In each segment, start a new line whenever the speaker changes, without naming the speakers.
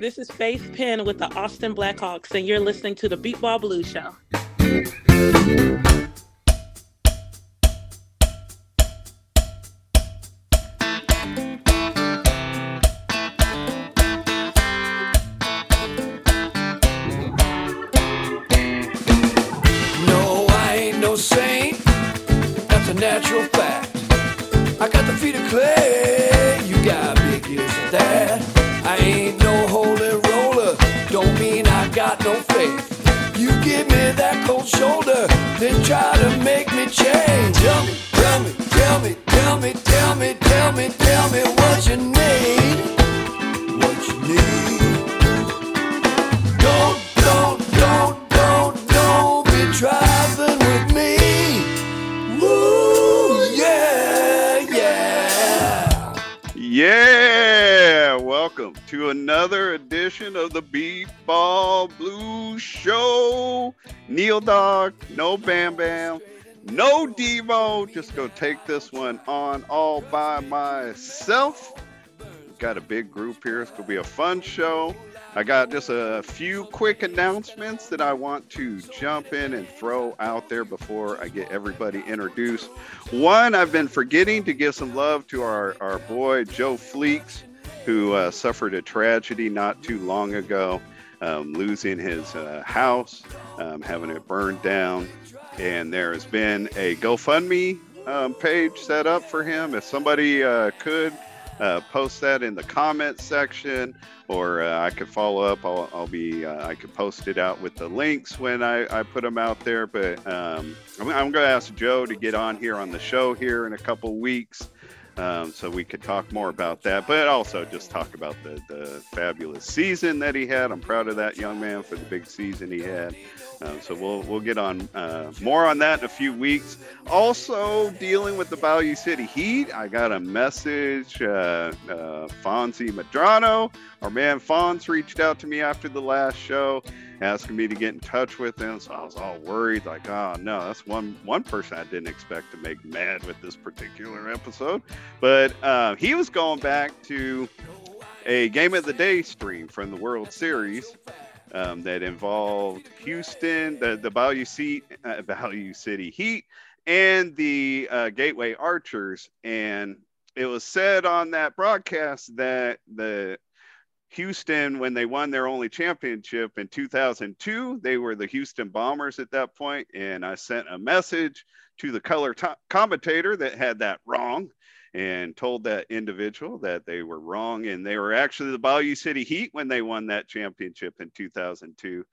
This is Faith Penn with the Austin Blackhawks, and you're listening to the Beepball Blues Show.
No
Devo. Just go take this one on all by myself. Got a big group here. It's gonna be a fun show. I got just a few quick announcements that I want to jump in and throw out there before I get everybody introduced. One, I've been forgetting to give some love to our, our boy Joe Fleeks, who uh, suffered a tragedy not too long ago, um, losing his uh, house, um, having it burned down. And there has been a GoFundMe um, page set up for him. If somebody uh, could uh, post that in the comment section, or uh, I could follow up. I'll, I'll be uh, I could post it out with the links when I, I put them out there. But um, I'm, I'm going to ask Joe to get on here on the show here in a couple weeks. Um, so we could talk more about that, but also just talk about the, the fabulous season that he had. I'm proud of that young man for the big season he had. Um, so we'll we'll get on uh, more on that in a few weeks. Also dealing with the Bayou City Heat, I got a message. Uh, uh, Fonzie Madrano, our man Fonz, reached out to me after the last show, asking me to get in touch with him. So I was all worried, like, oh no, that's one one person I didn't expect to make mad with this particular episode. But uh, he was going back to a game of the day stream from the World Series um, that involved Houston, the the Bayou, City, uh, Bayou City Heat, and the uh, Gateway Archers. And it was said on that broadcast that the Houston, when they won their only championship in 2002, they were the Houston Bombers at that point. And I sent a message to the color to- commentator that had that wrong and told that individual that they were wrong and they were actually the Bayou City Heat when they won that championship in 2002.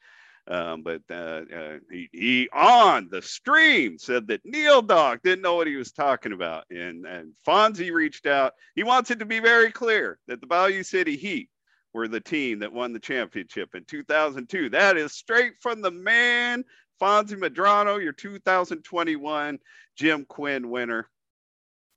Um, but uh, uh, he, he on the stream said that Neil Dog didn't know what he was talking about, and and Fonzie reached out. He wants it to be very clear that the Bayou City Heat were the team that won the championship in 2002. That is straight from the man, Fonzie Madrano, your 2021 Jim Quinn winner.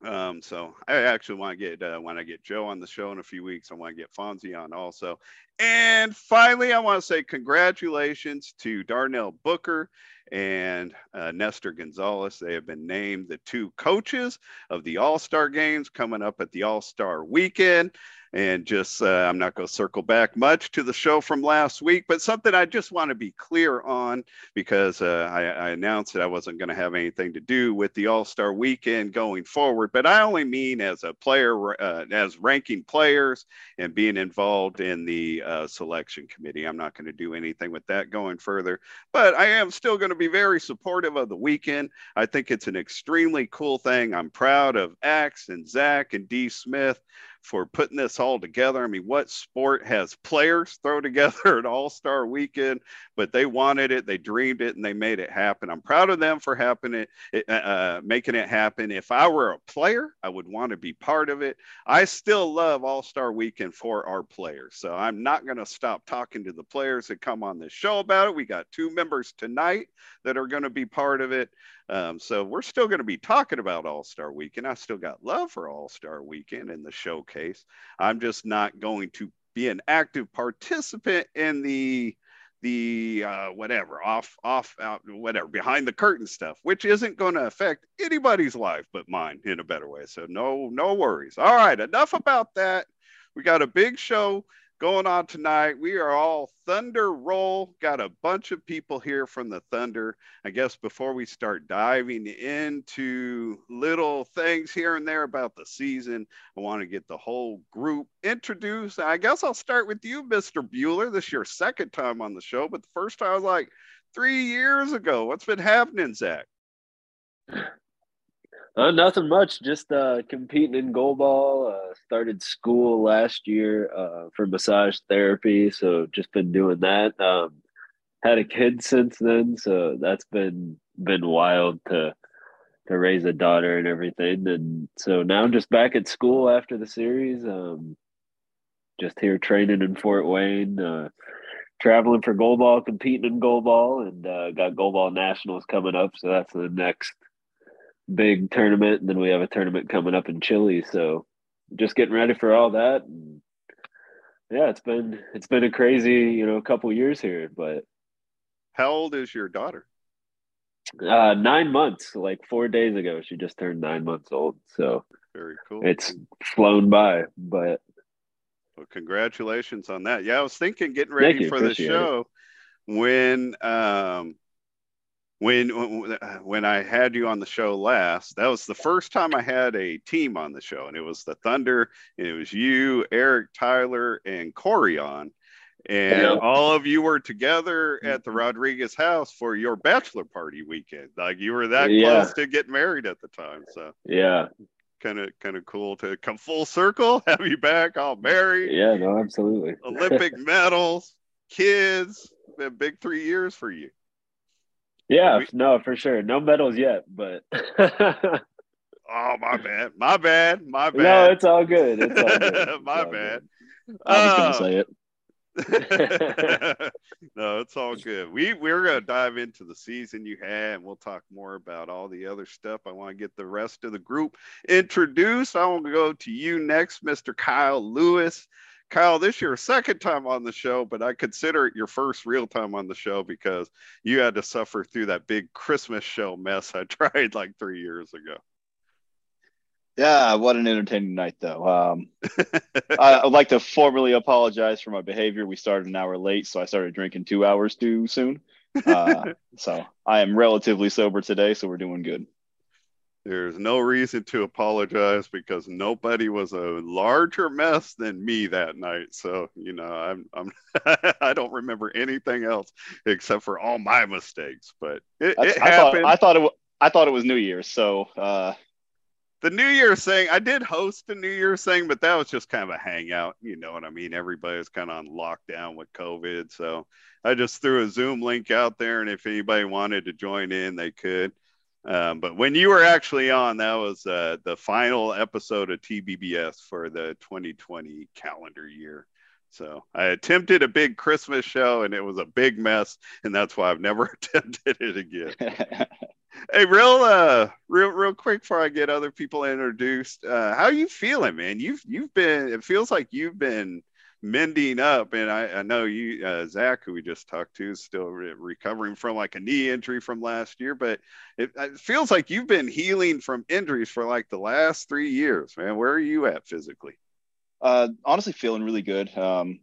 Um, so I actually want to get uh, when I get Joe on the show in a few weeks, I want to get Fonzie on also. And finally, I want to say congratulations to Darnell Booker and uh, Nestor Gonzalez. They have been named the two coaches of the All Star games coming up at the All Star weekend. And just, uh, I'm not going to circle back much to the show from last week, but something I just want to be clear on because uh, I, I announced that I wasn't going to have anything to do with the All Star weekend going forward. But I only mean as a player, uh, as ranking players and being involved in the uh, selection committee. I'm not going to do anything with that going further, but I am still going to be very supportive of the weekend. I think it's an extremely cool thing. I'm proud of Axe and Zach and D. Smith for putting this all together. I mean, what sport has players throw together an all star weekend? But they wanted it, they dreamed it, and they made it happen. I'm proud of them for happening, it, uh, making it happen. If I were a player, I would want to be part of it. I still love All Star Weekend for our players, so I'm not going to stop talking to the players that come on this show about it. We got two members tonight that are going to be part of it. Um, so we're still going to be talking about All Star Weekend. I still got love for All Star Weekend in the showcase. I'm just not going to be an active participant in the the uh, whatever off off out whatever behind the curtain stuff, which isn't going to affect anybody's life but mine in a better way. So no no worries. All right, enough about that. We got a big show going on tonight. We are all Thunder Roll. Got a bunch of people here from the Thunder. I guess before we start diving into little things here and there about the season, I want to get the whole group introduced. I guess I'll start with you, Mr. Bueller. This is your second time on the show, but the first time I was like three years ago. What's been happening, Zach?
Uh, nothing much. Just uh, competing in goalball. Uh, started school last year uh, for massage therapy, so just been doing that. Um, had a kid since then, so that's been been wild to to raise a daughter and everything. And so now I'm just back at school after the series. Um, just here training in Fort Wayne, uh, traveling for goalball, competing in goalball, and uh, got goalball nationals coming up. So that's the next big tournament, and then we have a tournament coming up in Chile. So just getting ready for all that. And yeah, it's been it's been a crazy you know couple years here, but
how old is your daughter?
Uh, nine months. Like four days ago, she just turned nine months old. So
very cool.
It's flown by, but
well, congratulations on that. Yeah, I was thinking getting ready for the show it. when um when when I had you on the show last, that was the first time I had a team on the show, and it was the Thunder, and it was you, Eric, Tyler, and Corey on, and yeah. all of you were together mm-hmm. at the Rodriguez house for your bachelor party weekend. Like you were that yeah. close to getting married at the time, so
yeah,
kind of kind of cool to come full circle, have you back all married.
Yeah, no, absolutely.
Olympic medals, kids, been big three years for you.
Yeah, we, no, for sure. No medals yet, but.
oh my bad, my bad, my bad.
No, it's all good. It's all good.
my all bad.
Good. I was gonna uh, say it.
no, it's all good. We we're gonna dive into the season you had, and we'll talk more about all the other stuff. I want to get the rest of the group introduced. I want to go to you next, Mr. Kyle Lewis. Kyle, this your second time on the show, but I consider it your first real time on the show because you had to suffer through that big Christmas show mess I tried like three years ago.
Yeah, what an entertaining night, though. Um, I, would like to formally apologize for my behavior. We started an hour late, so I started drinking two hours too soon. Uh, so I am relatively sober today, so we're doing good.
There's no reason to apologize because nobody was a larger mess than me that night. So you know, I'm I'm I don't remember anything else except for all my mistakes. But it, it
I
happened.
Thought, I thought it. I thought it was New Year's, so uh,
the New Year's thing, I did host a New Year's thing, but that was just kind of a hangout. You know what I mean? Everybody was kind of on lockdown with COVID. So I just threw a Zoom link out there, and if anybody wanted to join in, they could. Um, but when you were actually on, that was uh, the final episode of TBBS for the 2020 calendar year. So I attempted a big Christmas show, and it was a big mess, and that's why I've never attempted it again. Hey, real, uh, real, real quick before I get other people introduced, uh, how you feeling, man? You've, you've been. It feels like you've been mending up, and I, I know you, uh, Zach, who we just talked to, is still re- recovering from like a knee injury from last year. But it, it feels like you've been healing from injuries for like the last three years, man. Where are you at physically?
Uh, honestly, feeling really good. Um,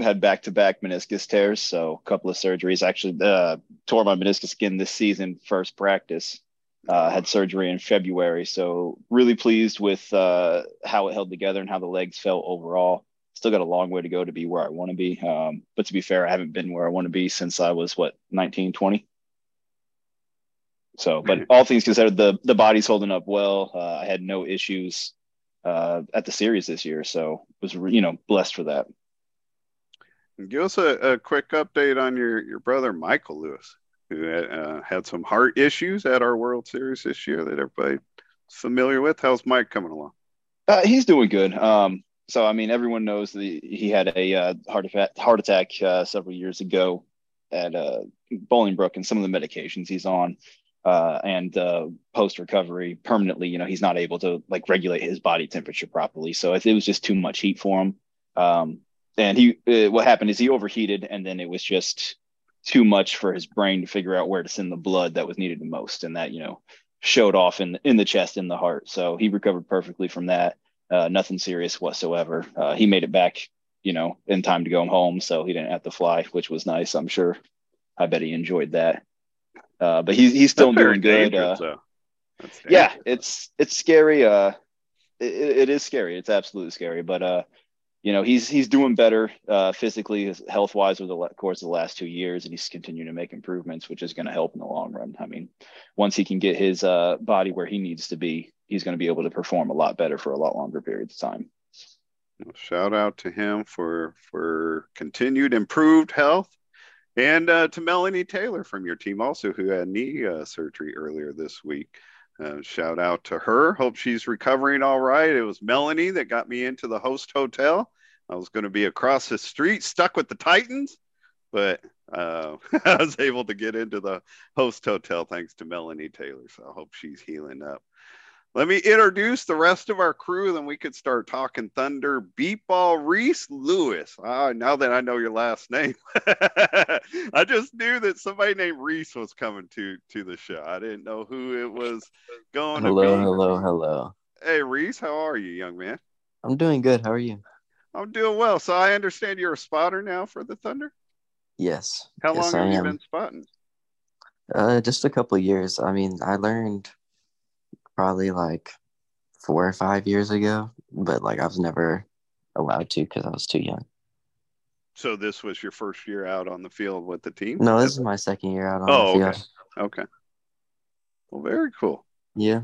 had back to back meniscus tears, so a couple of surgeries. Actually, uh, tore my meniscus again this season, first practice. Uh, had surgery in February, so really pleased with uh, how it held together and how the legs felt overall. Still got a long way to go to be where I want to be. Um, but to be fair, I haven't been where I want to be since I was what 19, 20. So, but all things considered, the the body's holding up well. Uh, I had no issues uh, at the series this year, so was you know blessed for that.
Give us a, a quick update on your, your brother, Michael Lewis, who had, uh, had some heart issues at our World Series this year that everybody familiar with. How's Mike coming along?
Uh, he's doing good. Um, so, I mean, everyone knows that he had a uh, heart, attack, heart attack uh, several years ago at uh, Bolingbrook and some of the medications he's on. Uh, and uh, post recovery permanently, you know, he's not able to like regulate his body temperature properly. So it, was just too much heat for him. Um, and he uh, what happened is he overheated and then it was just too much for his brain to figure out where to send the blood that was needed the most and that you know showed off in in the chest in the heart so he recovered perfectly from that uh, nothing serious whatsoever uh, he made it back you know, in time to go home, so he didn't have to fly, which was nice. I'm sure. I bet he enjoyed that. Uh, but he's he's still doing good. Uh, yeah, it's it's scary. Uh, it, it is scary. It's absolutely scary. But uh, you know, he's he's doing better uh, physically, health wise, over the course of the last two years, and he's continuing to make improvements, which is going to help in the long run. I mean, once he can get his uh, body where he needs to be, he's going to be able to perform a lot better for a lot longer periods of time.
Shout out to him for for continued improved health, and uh, to Melanie Taylor from your team also, who had knee uh, surgery earlier this week. Uh, shout out to her. Hope she's recovering all right. It was Melanie that got me into the host hotel. I was going to be across the street, stuck with the Titans, but uh, I was able to get into the host hotel thanks to Melanie Taylor. So I hope she's healing up. Let me introduce the rest of our crew, then we could start talking Thunder. Beepball Reese Lewis. Ah, now that I know your last name, I just knew that somebody named Reese was coming to to the show. I didn't know who it was going
Hello,
to be.
hello, hello. Hello.
Hey, Reese, how are you, young man?
I'm doing good. How are you?
I'm doing well. So I understand you're a spotter now for the Thunder.
Yes.
How
yes,
long
I
have you been spotting?
Uh, just a couple years. I mean, I learned probably like four or five years ago, but like I was never allowed to because I was too young.
So this was your first year out on the field with the team?
No, this is my second year out on
Oh,
the
okay.
field.
Okay. Well, very cool.
Yeah.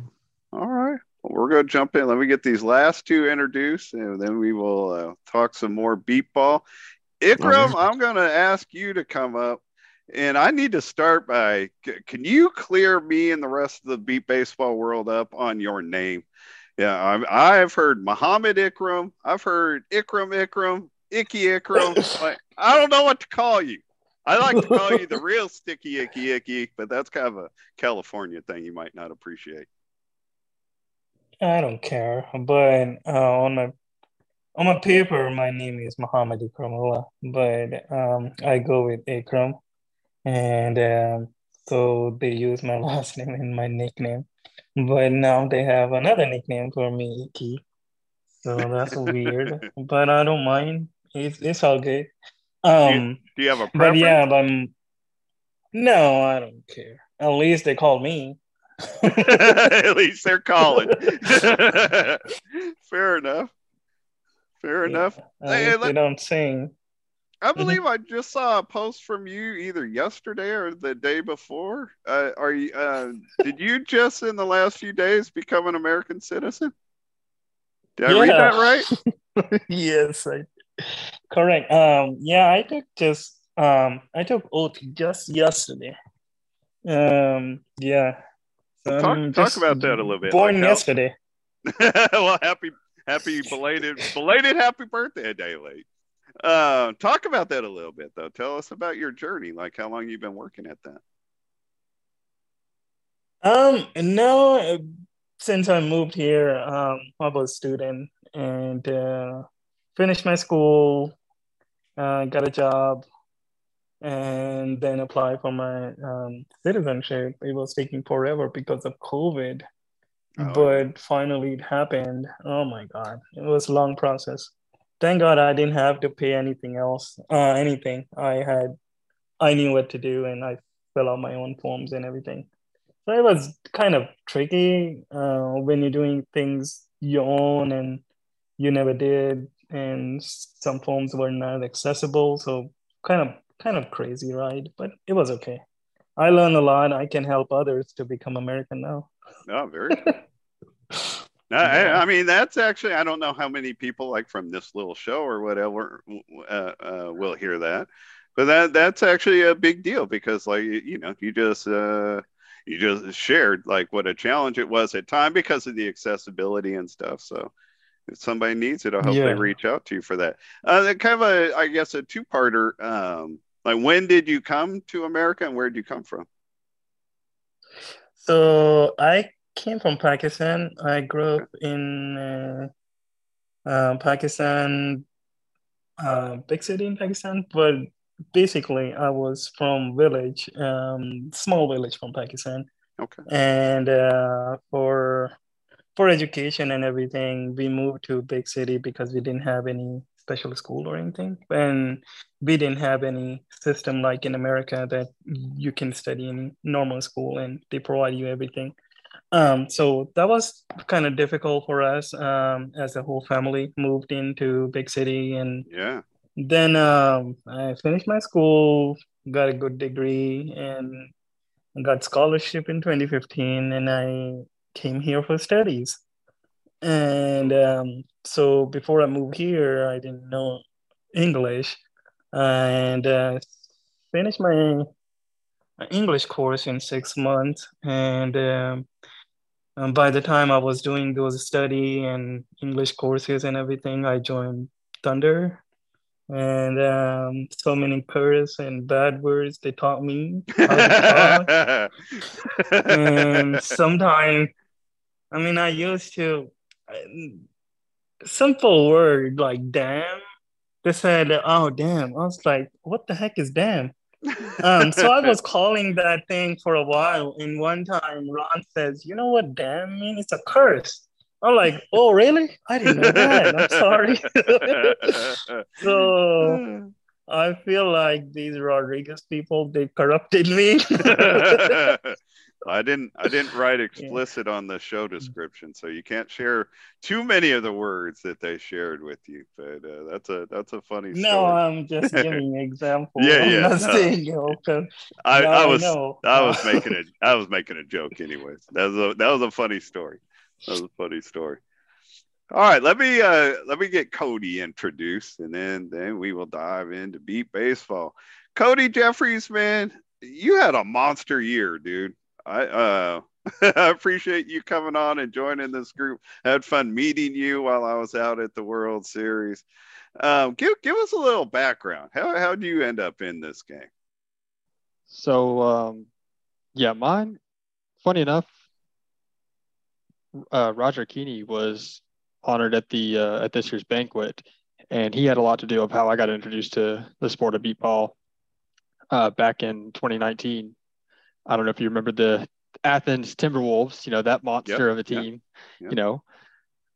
All right. Well, we're going to jump in. Let me get these last two introduced, and then we will uh, talk some more beep ball. Ikram, I'm going to ask you to come up, and I need to start by can you clear me and the rest of the beat baseball world up on your name? Yeah, I'm, I've heard Muhammad Ikram. I've heard Ikram Ikram, Icky Ikram. like, I don't know what to call you. I like to call you the real sticky icky icky, but that's kind of a California thing you might not appreciate.
I don't care, but uh, on my on my paper, my name is Muhammad Ikramullah, but um, I go with Ikram, and um, so they use my last name and my nickname. But now they have another nickname for me, Iki. So that's weird, but I don't mind. It's it's all good. Um,
Do you have a preference?
but yeah, but um, no, I don't care. At least they call me.
At least they're calling. Fair enough. Fair enough.
At
Hey,
they don't sing.
I believe I just saw a post from you either yesterday or the day before. Uh, are you? Uh, did you just in the last few days become an American citizen? Did I read that right?
Yes, I, correct. Um, yeah, I took just um, I took oath just yesterday. Um, yeah. So
Talk- talk about that a little bit,
Born
like
yesterday.
well, happy, happy belated, belated happy birthday, late. Uh, talk about that a little bit, though. Tell us about your journey, like how long you've been working at that.
Um, no, since I moved here, um, I was a student and uh, finished my school, uh, got a job, and then applied for my um, citizenship. It was taking forever because of COVID,
Oh,
but finally it happened. Oh my God, it was a long process. Thank God I didn't have to pay anything else, uh, anything. I had, I knew what to do, and I fill out my own forms and everything. So it was kind of tricky uh, when you're doing things your own and you never did, and some forms were not accessible. So kind of kind of crazy ride, but it was okay. I learned a lot. I can help others to become American now.
Oh, very. No,
Yeah.
I, I mean, that's actually, I don't know how many people like from this little show or whatever uh, uh, will hear that, but that that's actually a big deal because, like, you know, you just uh, you just shared like what a challenge it was at time because of the accessibility and stuff. So if somebody needs it, I hope
Yeah.
they reach out to you for that. Uh, kind of a, I guess, a two-parter. Um, like, when did you come to America and where did you come from?
So I came from Pakistan. I grew up in uh, uh, Pakistan, uh, big city in Pakistan, but basically I was from village, um, small village from Pakistan,
Okay.
and uh, for for education and everything, we moved to big city because we didn't have any special school or anything. And we didn't have any system like in America that you can study in normal school and they provide you everything. Um, so that was kind of difficult for us um, as a whole family moved into big city and
Yeah.
then um, I finished my school, got a good degree, and got scholarship in 2015, and I came here for studies. And um, so before I moved here, I didn't know English, and uh, finished my English course in six months. And um, um, by the time I was doing those study and English courses and everything, I joined Thunder and um, so many curse and bad words they taught me and sometimes, I mean, I used to simple word like damn. They said, "Oh damn," I was like, "What the heck is damn?" Um, so I was calling that thing for a while, and one time Ron says, "You know what damn mean? It's a curse." I'm like, oh, really? I didn't know that. I'm sorry. so I feel like these Rodriguez people, they corrupted me.
I didn't I didn't write explicit yeah. on the show description, so you can't share too many of the words that they shared with you. But uh, that's a that's a funny story.
No, I'm just giving example.
yeah, I'm yeah.
Not saying, you know,
I, I was
I,
I was making a I was making a joke anyways. That was a that was a funny story. That was a funny story. All right, let me uh let me get Cody introduced and then then we will dive into beep baseball. Cody Jeffries, man, you had a monster year, dude. I uh I appreciate you coming on and joining this group. Had fun meeting you while I was out at the World Series. Um, give give us a little background. How how do you end up in this game?
So um, yeah, mine. Funny enough, uh, Roger Keeney was honored at the uh, at this year's banquet, and he had a lot to do with how I got introduced to the sport of beepball uh, back in 2019. I don't know if you remember the Athens Timberwolves, you know that monster
Yep,
of a team.
yep.
You know,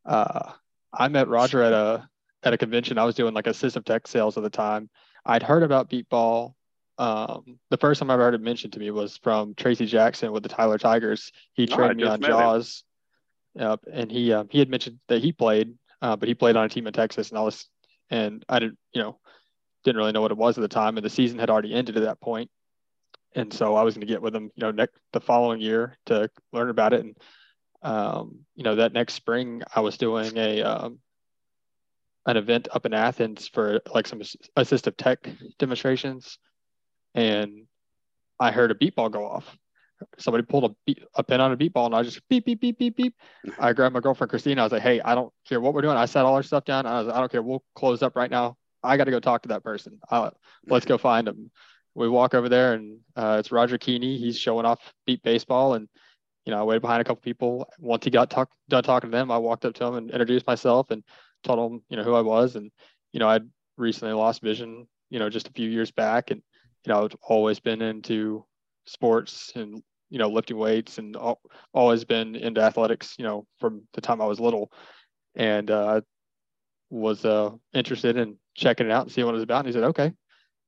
uh, I met Roger at a at a convention. I was doing like assistive tech sales at the time. I'd heard about beatball. Um, the first time I ever heard it mentioned to me was from Tracy Jackson with the Tyler Tigers. He trained me on
Jaws. him.
Yep, and he um, he had mentioned that he played, uh, but he played on a team in Texas, and I was and I didn't you know didn't really know what it was at the time, and the season had already ended at that point, and so I was going to get with him you know next the following year to learn about it, and um, you know that next spring I was doing a um, an event up in Athens for like some assistive tech demonstrations, and I heard a beep ball go off. Somebody pulled a, beat, a pin on a beep ball, and I just beep beep beep beep beep. I grabbed my girlfriend Christina. I was like, "Hey, I don't care what we're doing." I set all our stuff down. I was, like, "I don't care. We'll close up right now. I got to go talk to that person. Uh, let's go find him." We walk over there, and uh, it's Roger Keeney. He's showing off beep baseball, and you know, I waited behind a couple people. Once he got talk, done talking to them, I walked up to him and introduced myself and told him, you know, who I was. And, you know, I'd recently lost vision, you know, just a few years back. And, you know, I've always been into sports and, you know, lifting weights and al- always been into athletics, you know, from the time I was little. And uh, was uh, interested in checking it out and seeing what it was about. And he said, okay,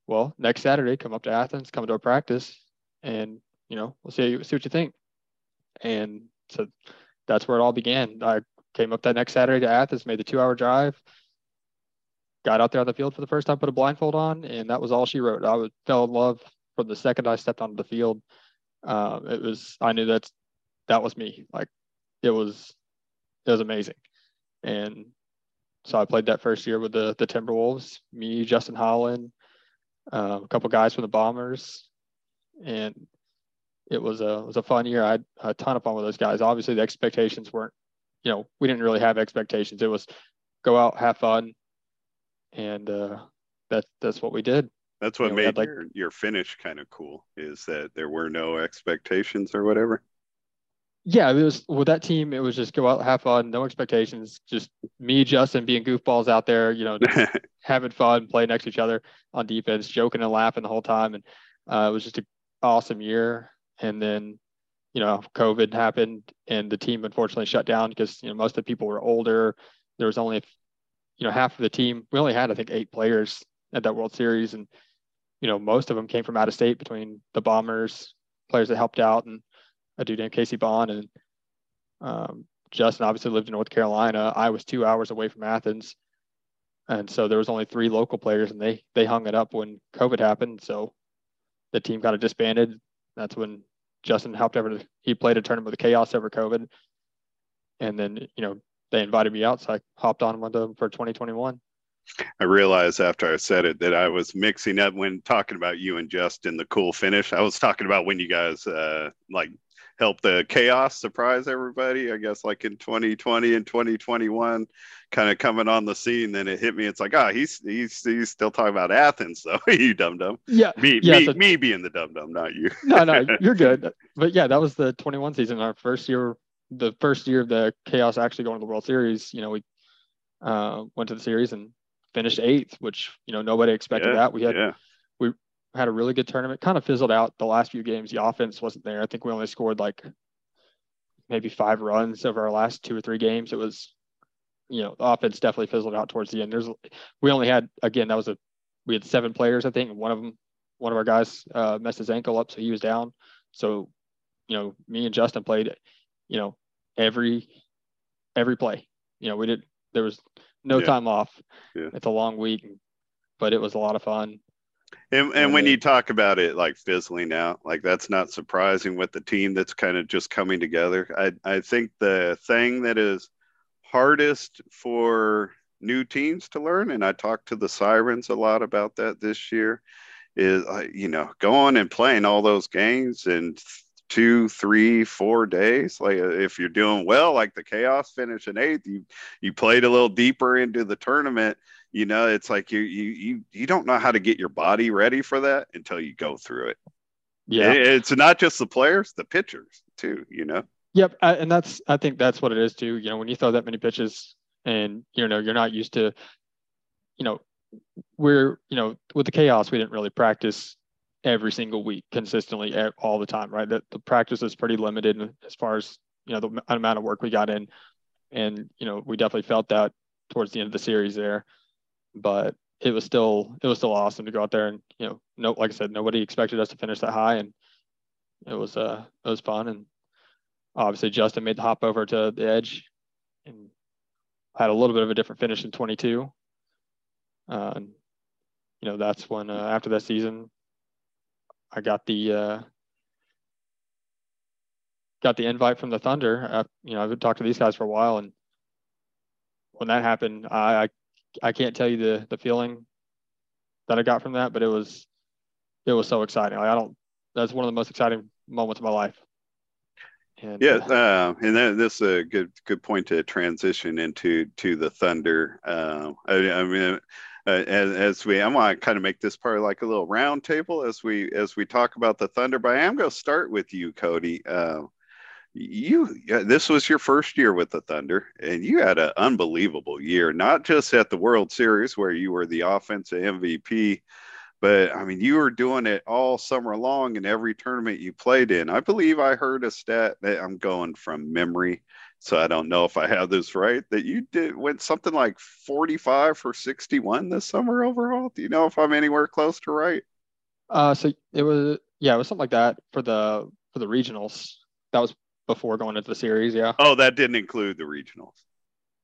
well, next Saturday, come up to Athens, come to a practice, and, you know, we'll see, see what you think and so that's where it all began. I came up that next Saturday to Athens, made the two-hour drive, got out there on the field for the first time, put a blindfold on, and that was all she wrote. I was, fell in love from the second I stepped onto the field. Um, it was I knew that that was me. Like it was it was amazing, and so I played that first year with the the Timberwolves. Me, Justin Holland, um, a couple guys from the Bombers, and it was a it was a fun year. I had a ton of fun with those guys. Obviously, the expectations weren't, you know, we didn't really have expectations. It was go out, have fun, and uh, that's that's what we did.
That's what
Yeah, we
made
like-
your, your finish kind of cool is that there were no expectations or whatever.
Yeah, it was with that team. It was just go out, have fun, no expectations. Just me, Justin, being goofballs out there. You know, having fun, playing next to each other on defense, joking and laughing the whole time, and uh, it was just an awesome year. And then, you know, COVID happened, and the team unfortunately shut down because you know most of the people were older. There was only, you know, half of the team, we only had, I think, eight players at that World Series. And, you know, most of them came from out of state between the Bombers, players that helped out, and a dude named Casey Bond. And um, Justin obviously lived in North Carolina. I was two hours away from Athens. And so there was only three local players, and they they hung it up when COVID happened. So the team kind of disbanded. That's when Justin helped over. He played a tournament with the Chaos over COVID, and then you know they invited me out, so I hopped on with them for 2021.
I realized after I said it that I was mixing up when talking about you and Justin the cool finish. I was talking about when you guys uh, like help the chaos surprise everybody. I guess like in 2020 and 2021, kind of coming on the scene. Then it hit me. It's like, ah, oh, he's he's he's still talking about Athens though. you dumb dumb.
Yeah,
me
yeah,
me,
so,
me being the dumb dumb, not you.
no, no, you're good. But yeah, that was the 21 season. Our first year, the first year of the chaos actually going to the World Series. You know, we uh, went to the series and finished eighth, which you know nobody expected
yeah,
that. We had
yeah.
we had a really good tournament. Kind of fizzled out the last few games. The offense wasn't there. I think we only scored like maybe five runs over our last two or three games. It was, you know, the offense definitely fizzled out towards the end. There's we only had again that was a we had seven players I think, one of them one of our guys uh, messed his ankle up, so he was down. So, you know, me and Justin played, you know, every every play. You know, we did there was no
Yeah.
time off.
Yeah.
It's a long week, but it was a lot of fun.
And, and when you talk about it like fizzling out, like that's not surprising with the team that's kind of just coming together. I, I think the thing that is hardest for new teams to learn, and I talked to the Sirens a lot about that this year, is uh, you know going and playing all those games in two, three, four days. Like uh, if you're doing well, like the Chaos finishing eighth, you you played a little deeper into the tournament you know it's like you you you you don't know how to get your body ready for that until you go through it
Yeah.
It- it's not just the players the pitchers too you know
Yep, I- and that's I think that's what it is too. You know, when you throw that many pitches and you know you're not used to, you know, we're you know with the chaos we didn't really practice every single week consistently all the time, right? That the practice is pretty limited as far as you know the amount of work we got in, and you know we definitely felt that towards the end of the series there, but it was still it was still awesome to go out there and you know no like I said nobody expected us to finish that high and it was uh it was fun and obviously Justin made the hop over to the edge and had a little bit of a different finish in 22. Uh, and, you know, that's when uh, after that season, I got the uh, got the invite from the Thunder. Uh, you know, I've talked to these guys for a while, and when that happened, I I, I can't tell you the the feeling that I got from that, but it was it was so exciting. Like, I don't. That's one of the most exciting moments of my life. And,
yeah
uh,
uh, and that, that's a good good point to transition into to the thunder um i, I mean uh, as, as we i'm going to kind of make this part like a little round table as we as we talk about the thunder but i am going to start with you cody uh, you this was your first year with the thunder and you had an unbelievable year not just at the world series where you were the offensive mvp but I mean, you were doing it all summer long in every tournament you played in. I believe I heard a stat that I'm going from memory, so I don't know if I have this right. That you did went something like 45 for 61 this summer overall. Do you know if I'm anywhere close to right?
Uh, so it was yeah, it was something like that for the for the regionals. That was before going into the series. Yeah,
Oh, that didn't include the regionals.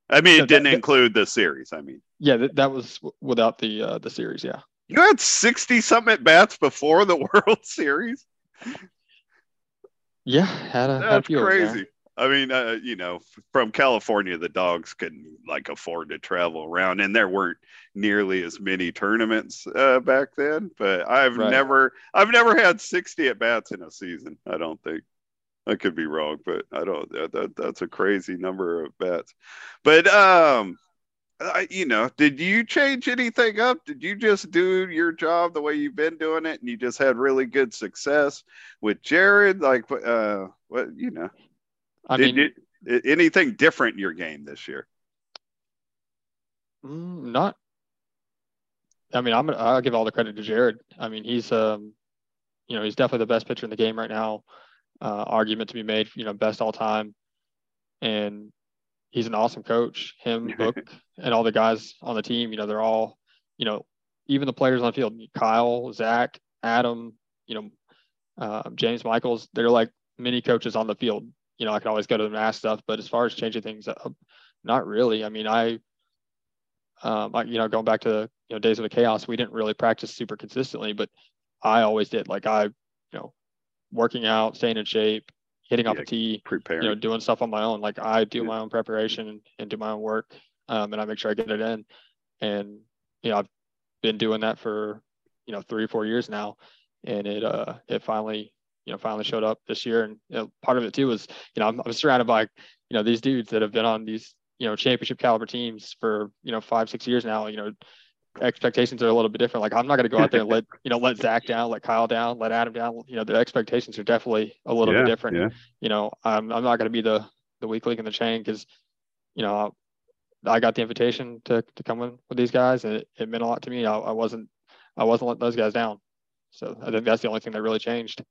I mean,
No,
it didn't
that-
include the series. I mean,
yeah, that, that was without the uh, the series. Yeah,
you had 60 something at bats before the World Series.
yeah, had a, had a
That's
them there.
crazy. I mean, uh, you know, from California, the dogs couldn't like afford to travel around, and there weren't nearly as many tournaments uh, back then. But I've
Right.
never, I've never had sixty at bats in a season. I don't think. I could be wrong, but I don't. That, that that's a crazy number of bats. But um, I, you know, did you change anything up? Did you just do your job the way you've been doing it, and you just had really good success with Jared? Like, uh, what you know?
I
Did
mean,
a- anything different in your game this year?
mm, not. I mean, I'm gonna I'll give all the credit to Jared. I mean, he's um, you know, he's definitely the best pitcher in the game right now. Uh, argument to be made, you know, best all time, and he's an awesome coach. Him, Book, and all the guys on the team. You know, they're all, you know, even the players on the field. Kyle, Zach, Adam, you know, uh, James Michaels. They're like mini coaches on the field. You know, I can always go to them and ask stuff, but as far as changing things up, not really. I mean, I, um, I, you know, going back to you know days of the chaos, we didn't really practice super consistently, but I always did. Like I, you know, working out, staying in shape, hitting off
Yeah,
the tee,
Preparing.
you know, doing stuff on my own. Like I do
Yeah.
my own preparation and do my own work, um, and I make sure I get it in. And you know, I've been doing that for you know three or four years now, and it uh it finally you know finally showed up this year. And you know, part of it too was you know I'm, I'm surrounded by you know these dudes that have been on these you know championship caliber teams for you know five six years now. You know. Expectations are a little bit different. Like I'm not going to go out there and let you know let Zach down, let Kyle down, let Adam down. You know the expectations are definitely a little
yeah,
bit different
Yeah.
you know, I'm I'm not going to be the the weak link in the chain because, you know, I got the invitation to to come in with these guys, and it, it meant a lot to me. I, I wasn't I wasn't letting those guys down, so I think that's the only thing that really changed.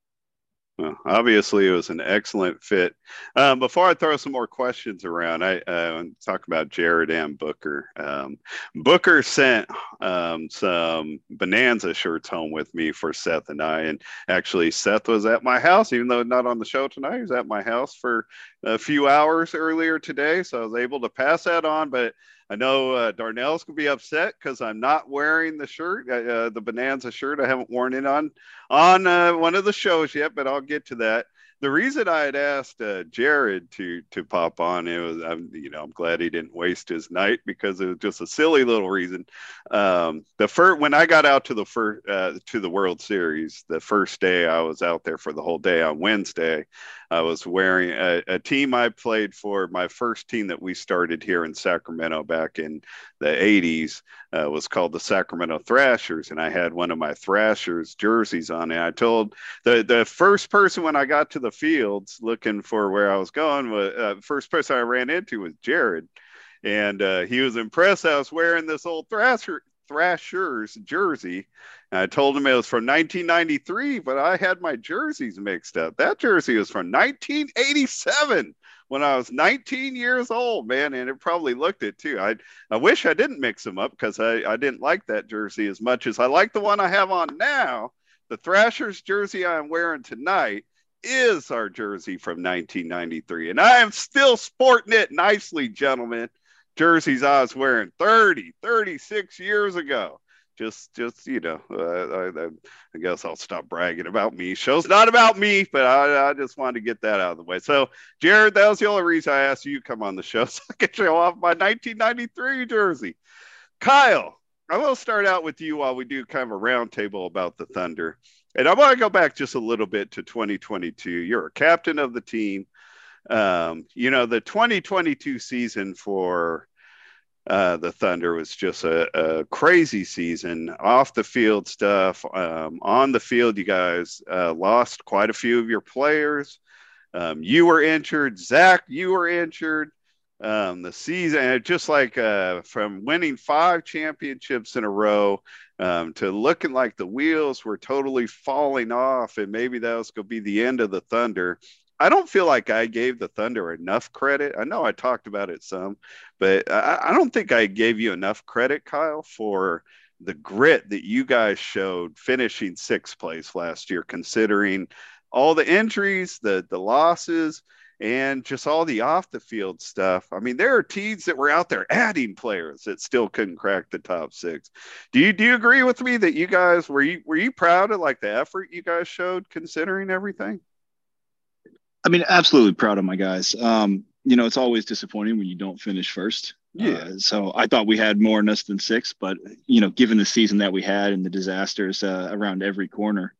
Well, obviously, it was an excellent fit. Um, before I throw some more questions around, I uh, talk about Jared and Booker. Um, Booker sent um, some Bonanza shirts home with me for Seth and I, and actually, Seth was at my house, even though not on the show tonight. He was at my house for a few hours earlier today, so I was able to pass that on. But I know uh, Darnell's gonna be upset because I'm not wearing the shirt, uh, uh, the Bonanza shirt. I haven't worn it on on uh, one of the shows yet, but I'll get to that. The reason I had asked uh, Jared to to pop on it was, I'm, you know, I'm glad he didn't waste his night because it was just a silly little reason. Um, the first when I got out to the first uh, to the World Series, the first day I was out there for the whole day on Wednesday. I was wearing a, a team I played for. My first team that we started here in Sacramento back in the 80s uh, was called the Sacramento Thrashers, and I had one of my Thrashers jerseys on. And I told the the first person when I got to the fields looking for where I was going, was uh, first person I ran into was Jared, and uh, he was impressed. I was wearing this old Thrasher Thrashers jersey. And I told him it was from 1993, but I had my jerseys mixed up. That jersey was from 1987 when I was 19 years old, man, and it probably looked it too. I I wish I didn't mix them up because I, I didn't like that jersey as much as I like the one I have on now. The Thrashers jersey I'm wearing tonight is our jersey from 1993, and I am still sporting it nicely, gentlemen. Jerseys I was wearing 30, 36 years ago. Just, just you know, uh, I, I guess I'll stop bragging about me. Show's not about me, but I, I just wanted to get that out of the way. So, Jared, that was the only reason I asked you to come on the show so I could show off my 1993 jersey. Kyle, I will start out with you while we do kind of a roundtable about the Thunder. And I want to go back just a little bit to 2022. You're a captain of the team. Um, you know, the 2022 season for uh, the Thunder was just a, a, crazy season. Off the field stuff, um, on the field, you guys uh, lost quite a few of your players. Um, you were injured. Zach, you were injured. Um, the season, just like uh, from winning five championships in a row um, to looking like the wheels were totally falling off, and maybe that was going to be the end of the Thunder. I don't feel like I gave the Thunder enough credit. I know I talked about it some, but I, I, don't think I gave you enough credit, Kyle, for the grit that you guys showed finishing sixth place last year, considering all the injuries, the the losses, and just all the off the field stuff. I mean, there are teams that were out there adding players that still couldn't crack the top six. Do you do you agree with me that you guys were you were you proud of like the effort you guys showed considering everything?
I mean, absolutely proud of my guys. Um, you know, it's always disappointing when you don't finish first.
Yeah.
Uh, so I thought we had more in us than six, but you know, given the season that we had and the disasters uh, around every corner,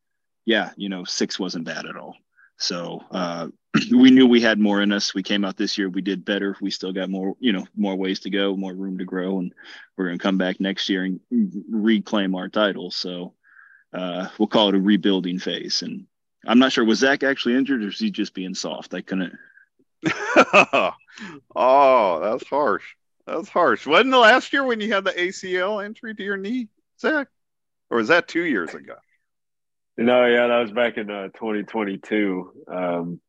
yeah, you know, six wasn't bad at all. So uh, we knew we had more in us. We came out this year, we did better. We still got more, you know, more ways to go, more room to grow, and we're going to come back next year and reclaim our title. So uh, we'll call it a rebuilding phase. And I'm not sure was Zach actually injured or is he just being soft? I couldn't.
oh, that's harsh. That's harsh. Wasn't the last year when you had the ACL injury to your knee, Zach? Or was that two years ago?
No, yeah, that was back in uh, 2022. Um,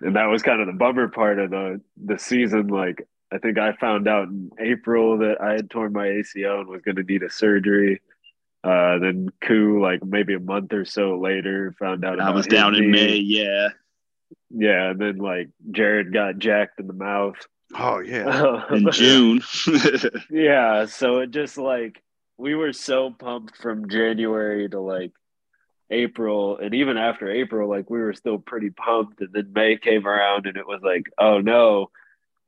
and that was kind of the bummer part of the the season. Like I think I found out in April that I had torn my ACL and was going to need a surgery. Uh, then Koo, like maybe a month or so later, found out
I was down in May. Yeah.
Yeah, and then like Jared got jacked in the mouth.
Oh yeah.
In June.
yeah, so it just like we were so pumped from January to like April, and even after April, like we were still pretty pumped. And then May came around, and it was like, oh no.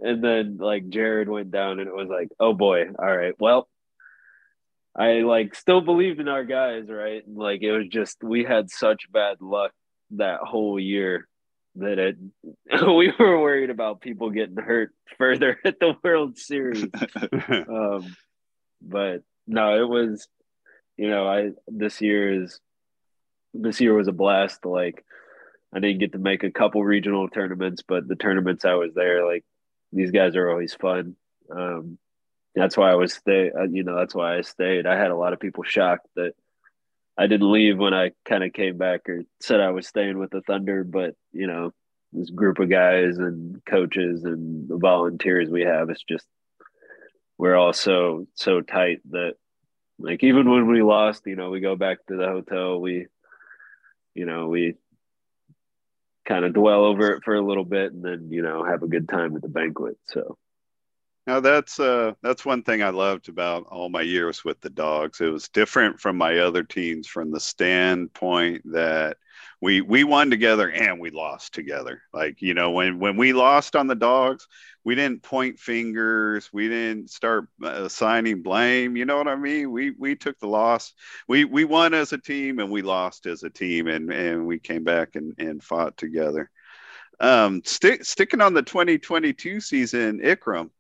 And then like Jared went down, and it was like, oh boy, all right, well, I like still believed in our guys, right? Like it was just we had such bad luck that whole year that it we were worried about people getting hurt further at the World Series. um, but no, it was you know, I this year is this year was a blast. Like I didn't get to make a couple regional tournaments, but the tournaments I was there, like these guys are always fun. Um, that's why I was stay. Uh, you know, that's why I stayed. I had a lot of people shocked that I didn't leave when I kind of came back or said I was staying with the Thunder. But you know, this group of guys and coaches and the volunteers we have, it's just we're all so so tight that like even when we lost, you know, we go back to the hotel, we you know, we kind of dwell over it for a little bit and then, you know, have a good time at the banquet. So
now that's uh that's one thing I loved about all my years with the dogs. It was different from my other teams from the standpoint that we we won together and we lost together. Like you know when when we lost on the dogs, we didn't point fingers, we didn't start assigning blame. You know what I mean? We we took the loss. We we won as a team and we lost as a team, and and we came back and and fought together. Um, stick, sticking on the 2022 season, Ikram.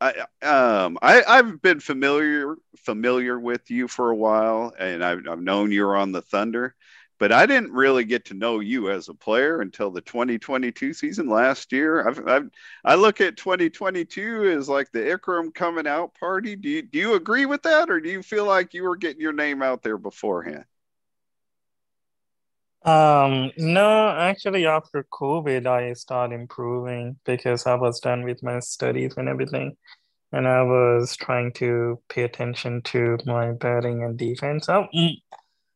I, um, I, I've been familiar familiar with you for a while, and I've, I've known you're on the Thunder but I didn't really get to know you as a player until the 2022 season last year. I've, I've, i look at 2022 as like the Ikram coming out party. Do you, do you agree with that, or do you feel like you were getting your name out there beforehand?
Um, no, actually, after COVID, I started improving because I was done with my studies and everything. And I was trying to pay attention to my batting and defense. Oh,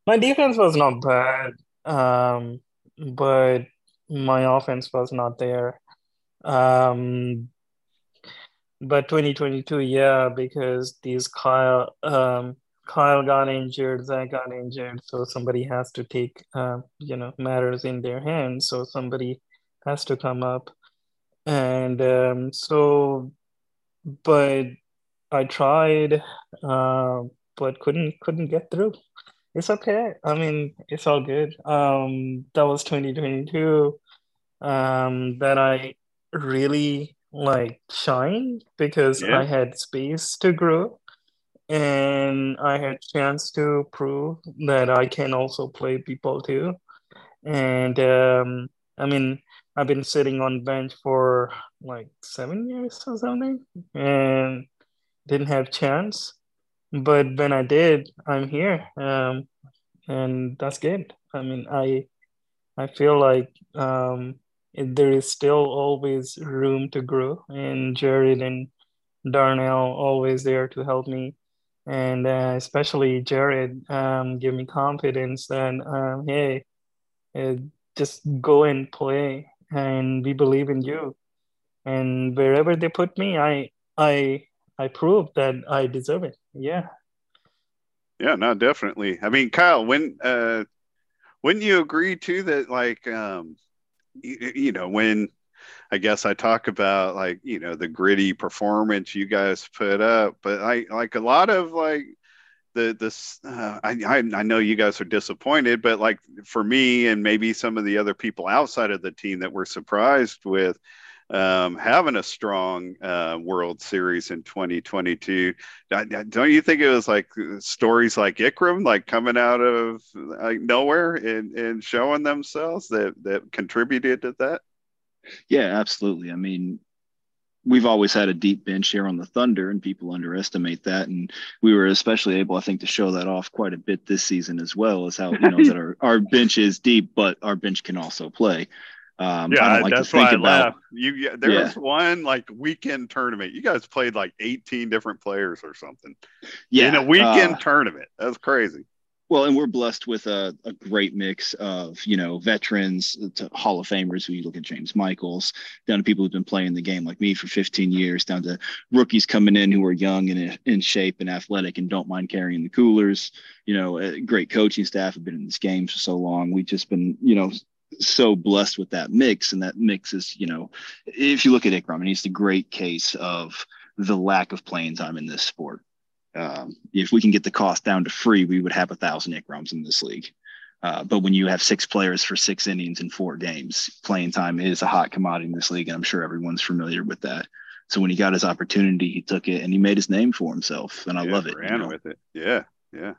my defense was not bad, um, but my offense was not there. Um, but 2022, yeah, because these Kyle, um, Kyle got injured, Zach got injured, so somebody has to take, uh, you know, matters in their hands. So somebody has to come up, and um, so, but I tried, uh, but couldn't couldn't get through. It's okay. I mean, it's all good. Um, that was 2022. Um, that I really like shine because
Yeah.
I had space to grow and I had chance to prove that I can also play people too. And um, I mean, I've been sitting on bench for like seven years or something, and didn't have chance. But when I did, I'm here, um, and that's good. I mean, I I feel like um, there is still always room to grow, and Jared and Darnell always there to help me, and uh, especially Jared um, give me confidence that um, hey, uh, just go and play, and we believe in you, and wherever they put me, I I I prove that I deserve it. Yeah.
Yeah, no, definitely. I mean, Kyle, when uh, wouldn't you agree too that like um, you, you know when I guess I talk about like you know the gritty performance you guys put up, but I like a lot of like the this uh, I, I I know you guys are disappointed, but like for me and maybe some of the other people outside of the team that were surprised with um, having a strong uh, World Series in 2022. Don't you think it was like stories like Ikram, like coming out of like nowhere and, and showing themselves that that contributed to that?
Yeah, absolutely. I mean, we've always had a deep bench here on the Thunder, and people underestimate that. And we were especially able, I think, to show that off quite a bit this season as well, as how you know that our, our bench is deep, but our bench can also play. Um,
yeah,
I don't like
that's
to think
why I
about.
laugh. You, yeah, there
Yeah.
was one like weekend tournament. You guys played like 18 different players or something
Yeah,
in a weekend
uh,
tournament. That's crazy.
Well, and we're blessed with a, a great mix of, you know, veterans uh, to Hall of Famers who you look at James Michaels, down to people who've been playing the game like me for 15 years, down to rookies coming in who are young and in shape and athletic and don't mind carrying the coolers. You know, uh, great coaching staff have been in this game for so long. We've just been, you know, so blessed with that mix. And that mix is, you know, if you look at Ikram, and he's the great case of the lack of playing time in this sport. Um, if we can get the cost down to free, we would have a thousand Ikrams in this league. Uh, but when you have six players for six innings in four games, playing time is a hot commodity in this league, and I'm sure everyone's familiar with that. So when he got his opportunity, he took it and he made his name for himself, and I
Yeah,
love it. you
Ran
know?
with it. Yeah, yeah,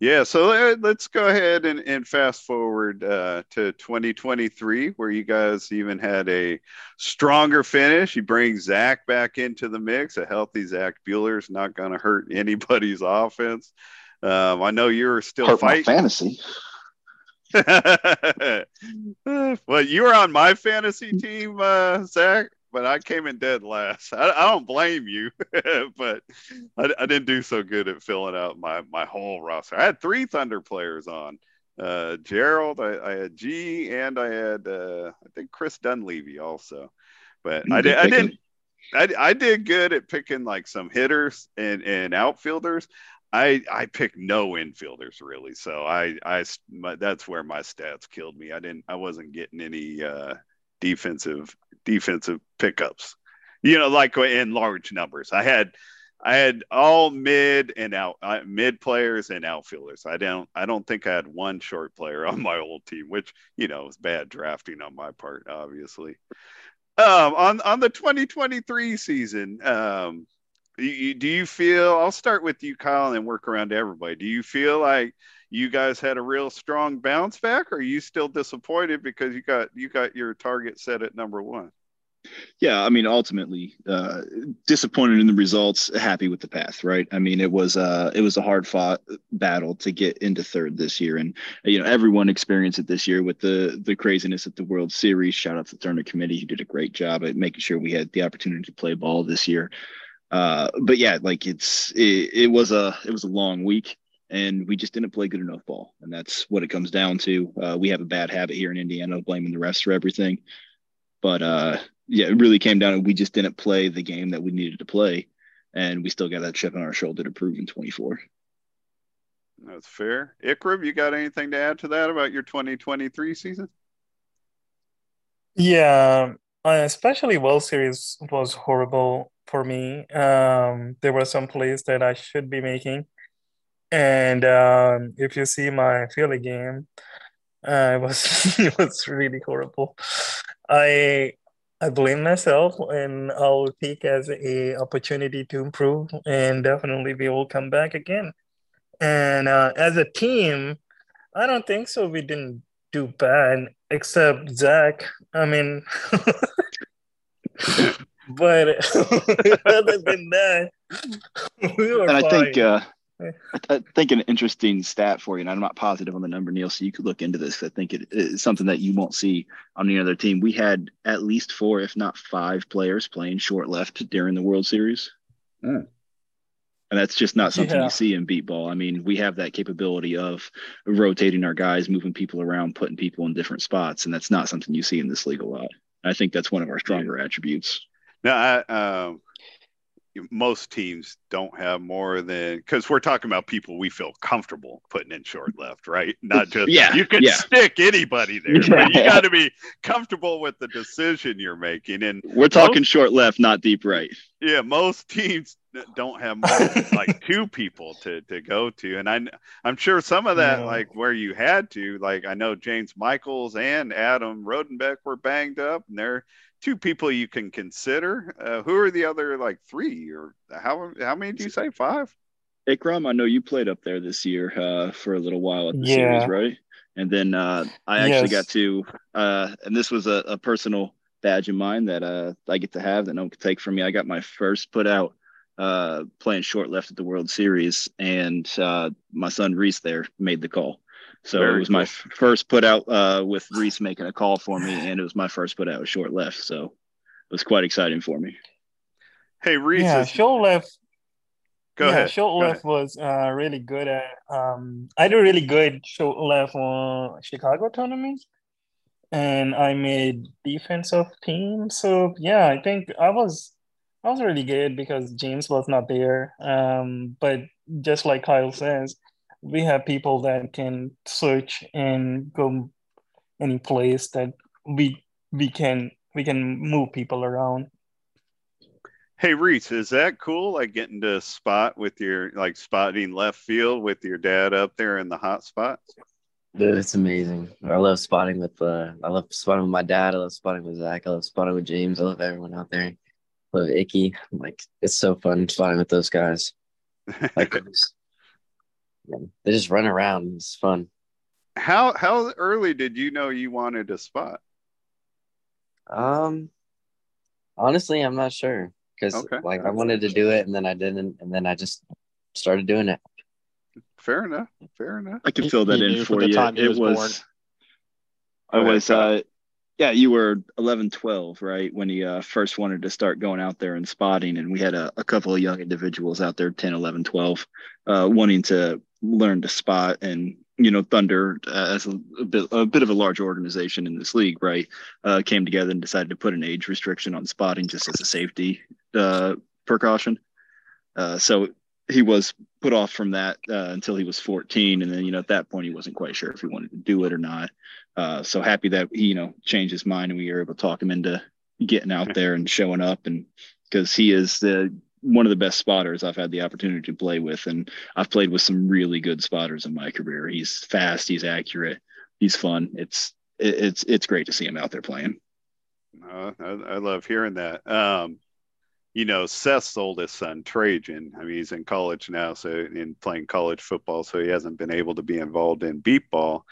yeah. So let's go ahead and, and fast forward uh, to 2023, where you guys even had a stronger finish. You bring Zach back into the mix. A healthy Zach Bueller's not going to hurt anybody's offense. Um, I know you're still
Hurt
fighting.
fantasy.
well, you were on my fantasy team, uh, Zach, but I came in dead last. I, I don't blame you, but I, I didn't do so good at filling out my, my whole roster. I had three Thunder players on. Uh, Gerald, I, I had G, and I had uh, I think Chris Dunleavy also. But I
You
did
did
I didn't. I, I did good at picking like some hitters and, and outfielders. I I picked no infielders really, so I I my, that's where my stats killed me. I didn't I wasn't getting any uh, defensive defensive pickups, you know, like in large numbers. I had I had all mid and out uh, mid players and outfielders. I don't I don't think I had one short player on my old team, which you know is bad drafting on my part, obviously. Um, on on the 2023 season, um, you, you- do you feel? I'll start with you, Kyle, and work around to everybody. Do you feel like you guys had a real strong bounce back, or are you still disappointed because you got you got your target set at number one?
Yeah, I mean, ultimately, uh, disappointed in the results, happy with the path, right? I mean, it was uh, it was a hard fought battle to get into third this year, and you know, everyone experienced it this year with the the craziness at the World Series. Shout out to the tournament committee who did a great job at making sure we had the opportunity to play ball this year. Uh, but yeah, like it's it, it was a it was a long week. And we just didn't play good enough ball, and that's what it comes down to. Uh, we have a bad habit here in Indiana of blaming the refs for everything, but uh, yeah, it really came down to we just didn't play the game that we needed to play, and we still got that chip on our shoulder to prove in 24.
That's fair. Ikram, you got anything to add to that about your 2023 season?
Yeah, uh, especially World Series was horrible for me. Um, there were some plays that I should be making, and um, if you see my Philly game, uh, it was it was really horrible. I I blame myself, and I'll take as a opportunity to improve, and definitely we will come back again. And uh, as a team, I don't think so. We didn't do bad, except Zach. I mean, but other than that, we were
And I think uh, I, I think an interesting stat for you, and I'm not positive on the number, Neil, so you could look into this. I think it is something that you won't see on any other team. We had at least four, if not five, players playing short left during the World Series.
Hmm.
And that's just not something
Yeah.
you see in beep ball. I mean, we have that capability of rotating our guys, moving people around, putting people in different spots, and that's not something you see in this league a lot. I think that's one of our stronger attributes.
Now, I, um, most teams don't have more than because we're talking about people we feel comfortable putting in short left, right? Not just
Yeah,
you can
yeah.
stick anybody there, but you got to be comfortable with the decision you're making. And
We're talking short left, not deep right.
yeah, most teams don't have more than like two people to to go to, and I I'm sure some of that
No.
like where you had to like I know James Michaels and Adam Rodenbeck were banged up, and they're two people you can consider. Uh, who are the other like three or how how many do you say five?
Ikram, I know you played up there this year uh, for a little while at the
Yeah.
series, right? And then uh, I actually
Yes.
got to, uh, and this was a, a personal badge of mine that uh, I get to have that no one can take from me. I got my first put out uh, playing short left at the World Series, and uh, my son Reese there made the call. So
Very
it was my first put out uh, with Reese making a call for me, and it was my first put out with short left. So it was quite exciting for me.
Hey, Reese.
yeah,
is-
short left.
go
yeah,
ahead.
short
Go
left was uh, really good at. Um, I did really good short left on Chicago tournaments, and I made defensive team. So yeah, I think I was I was really good because James was not there. Um, but just like Kyle says, we have people that can search and go any place that we we can we can move people around.
Hey Reese, is that cool? Like getting to spot with your like spotting left field with your dad up there in the hot spot?
Dude, it's amazing. I love spotting with uh I love spotting with my dad. I love spotting with Zach. I love spotting with James. I love everyone out there. I love Icky. Like it's so fun spotting with those guys. Like yeah, they just run around. It's fun.
how how early did you know you wanted to spot?
Um honestly I'm not sure. Because
Okay.
like I wanted to do it and then I didn't and then I just started doing it.
Fair enough. Fair enough.
I can fill that
he
in for you. it
was
was. I was. Uh, yeah, you were 11, 12, right? When he uh, first wanted to start going out there and spotting, and we had a, a couple of young individuals out there, 10, 11, 12, uh, wanting to learn to spot. And you know, Thunder, uh, as a, a bit a bit of a large organization in this league, right, uh, came together and decided to put an age restriction on spotting just as a safety uh, precaution. Uh, so he was put off from that uh, until he was 14 and then you know at that point he wasn't quite sure if he wanted to do it or not uh, so happy that he you know changed his mind and we were able to talk him into getting out there and showing up and because he is the one of the best spotters I've had the opportunity to play with and I've played with some really good spotters in my career he's fast he's accurate he's fun it's it's it's great to see him out there playing
Uh, I, I love hearing that. Um, you know, Seth's oldest son, Trajan. I mean, he's in college now, so in playing college football, so he hasn't been able to be involved in beep ball.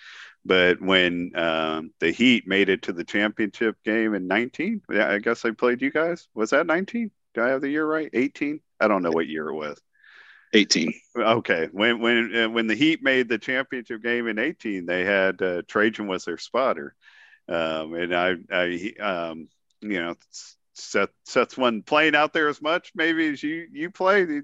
But when um, the Heat made it to the championship game in 19, yeah, I guess I played you guys. Was that 19? Do I have the year right? 18? I don't know what year it was.
18
Okay, when when uh, when the Heat made the championship game in 18, they had uh, Trajan was their spotter, um, and I, I he- um, you know, Seth Seth's one playing out there as much maybe as you you play. He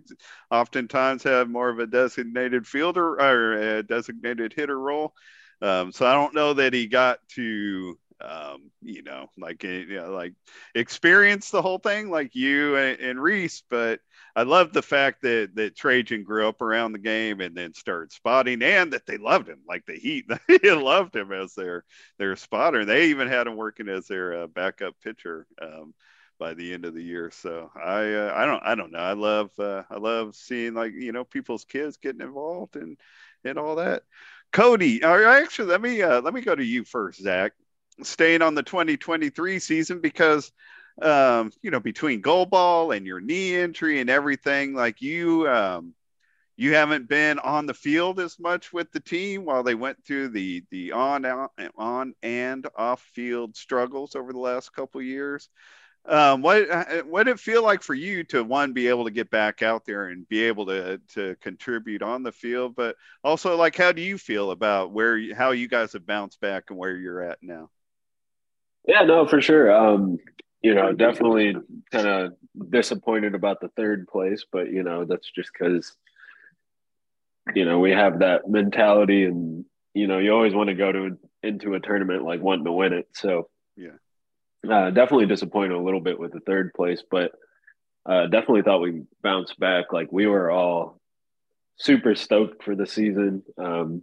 oftentimes have more of a designated fielder or a designated hitter role, um, so I don't know that he got to. Um, you know, like you know, like experience the whole thing like you and, and Reese, but I love the fact that that Trajan grew up around the game and then started spotting, and that they loved him. Like the Heat, they loved him as their their spotter. They even had him working as their uh, backup pitcher um, by the end of the year. So I uh, I don't I don't know. I love uh, I love seeing like you know people's kids getting involved and and all that. Cody, actually, let me uh, let me go to you first, Zach. Staying on the 2023 season because um, you know, between goal ball and your knee injury and everything, like you, um, you haven't been on the field as much with the team while they went through the the on on and off field struggles over the last couple years. Um, what what did it feel like for you to one be able to get back out there and be able to to contribute on the field, but also like how do you feel about where how you guys have bounced back and where you're at now?
Yeah, no, for sure. Um, you know, definitely kind of disappointed about the third place, but you know, that's just because you know we have that mentality, and you know, you always want to go to into a tournament like wanting to win it. So
Yeah.
uh, definitely disappointed a little bit with the third place, but uh, definitely thought we bounced back. Like we were all super stoked for the season. Um,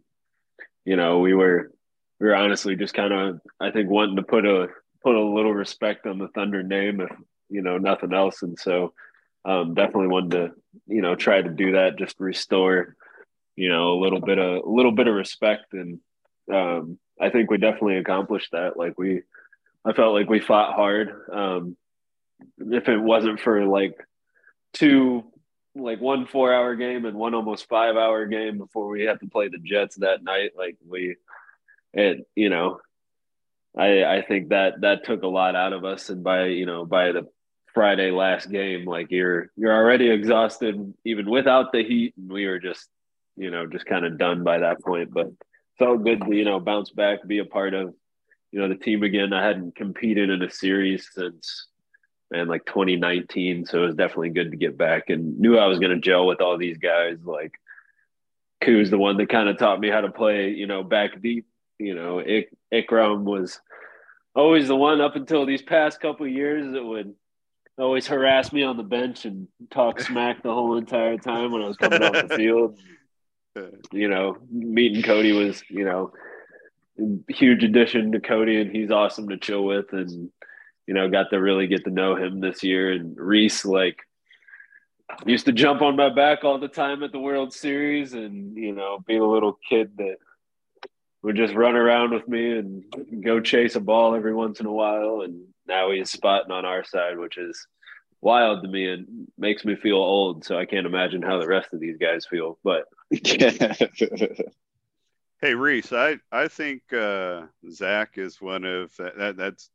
you know, we were we were honestly just kind of I think wanting to put a put a little respect on the Thunder name, if you know nothing else, and so um, definitely wanted to you know try to do that, just restore you know a little bit of a little bit of respect, and um, I think we definitely accomplished that. Like we, I felt like we fought hard. Um, if it wasn't for like two like one four hour game and one almost five hour game before we had to play the Jets that night. Like we, it, you know, I, I think that that took a lot out of us. And by, you know, by the Friday last game, like you're you're already exhausted even without the heat, and we were just you know just kind of done by that point. But felt good to you know bounce back, be a part of you know the team again. I hadn't competed in a series since and like 2019, so it was definitely good to get back and knew I was going to gel with all these guys. Like Koo's the one that kind of taught me how to play, you know, back deep. You know, Ik- Ikram was always the one up until these past couple years that would always harass me on the bench and talk smack the whole entire time when I was coming off the field. You know, meeting Cody was, you know, huge addition to Cody, and he's awesome to chill with. And, you know, got to really get to know him this year. And Reese, like, used to jump on my back all the time at the World Series and, you know, being a little kid that would just run around with me and go chase a ball every once in a while. And now he's spotting on our side, which is wild to me and makes me feel old. So I can't imagine how the rest of these guys feel. But
Hey Reese, I I think uh, Zach is one of that, that that's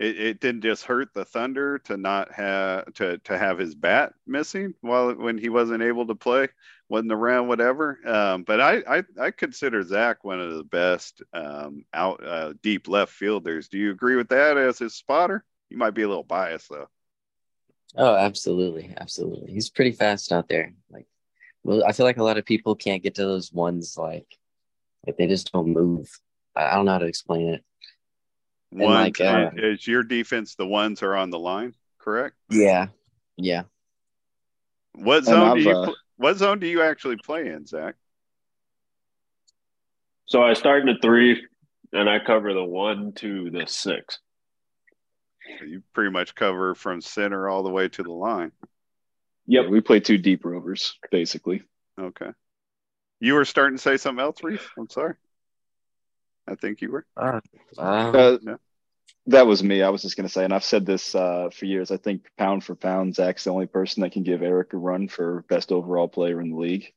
it, it didn't just hurt the Thunder to not have to to have his bat missing while when he wasn't able to play, wasn't around, whatever. Um, but I, I I consider Zach one of the best um, out uh, deep left fielders. Do you agree with that as his spotter? You might be a little biased though.
Oh, absolutely, absolutely. He's pretty fast out there. Like, well, I feel like a lot of people can't get to those ones. Like, like they just don't move. I, I don't know how to explain it. And,
One
like, uh,
is your defense. The ones are on the line, correct?
Yeah, yeah.
What zone do you
uh,
what zone do you actually play in, Zach?
so I start in the three and I cover the one to the six.
You pretty much cover from center all the way to the line.
Yep, we play two deep rovers, basically.
Okay. You were starting to say something else, Reese? I'm sorry. I think you were.
Uh,
Uh,
Yeah.
That was me. I was just going to say, and I've said this uh, for years. I think pound for pound, Zach's the only person that can give Eric a run for best overall player in the league.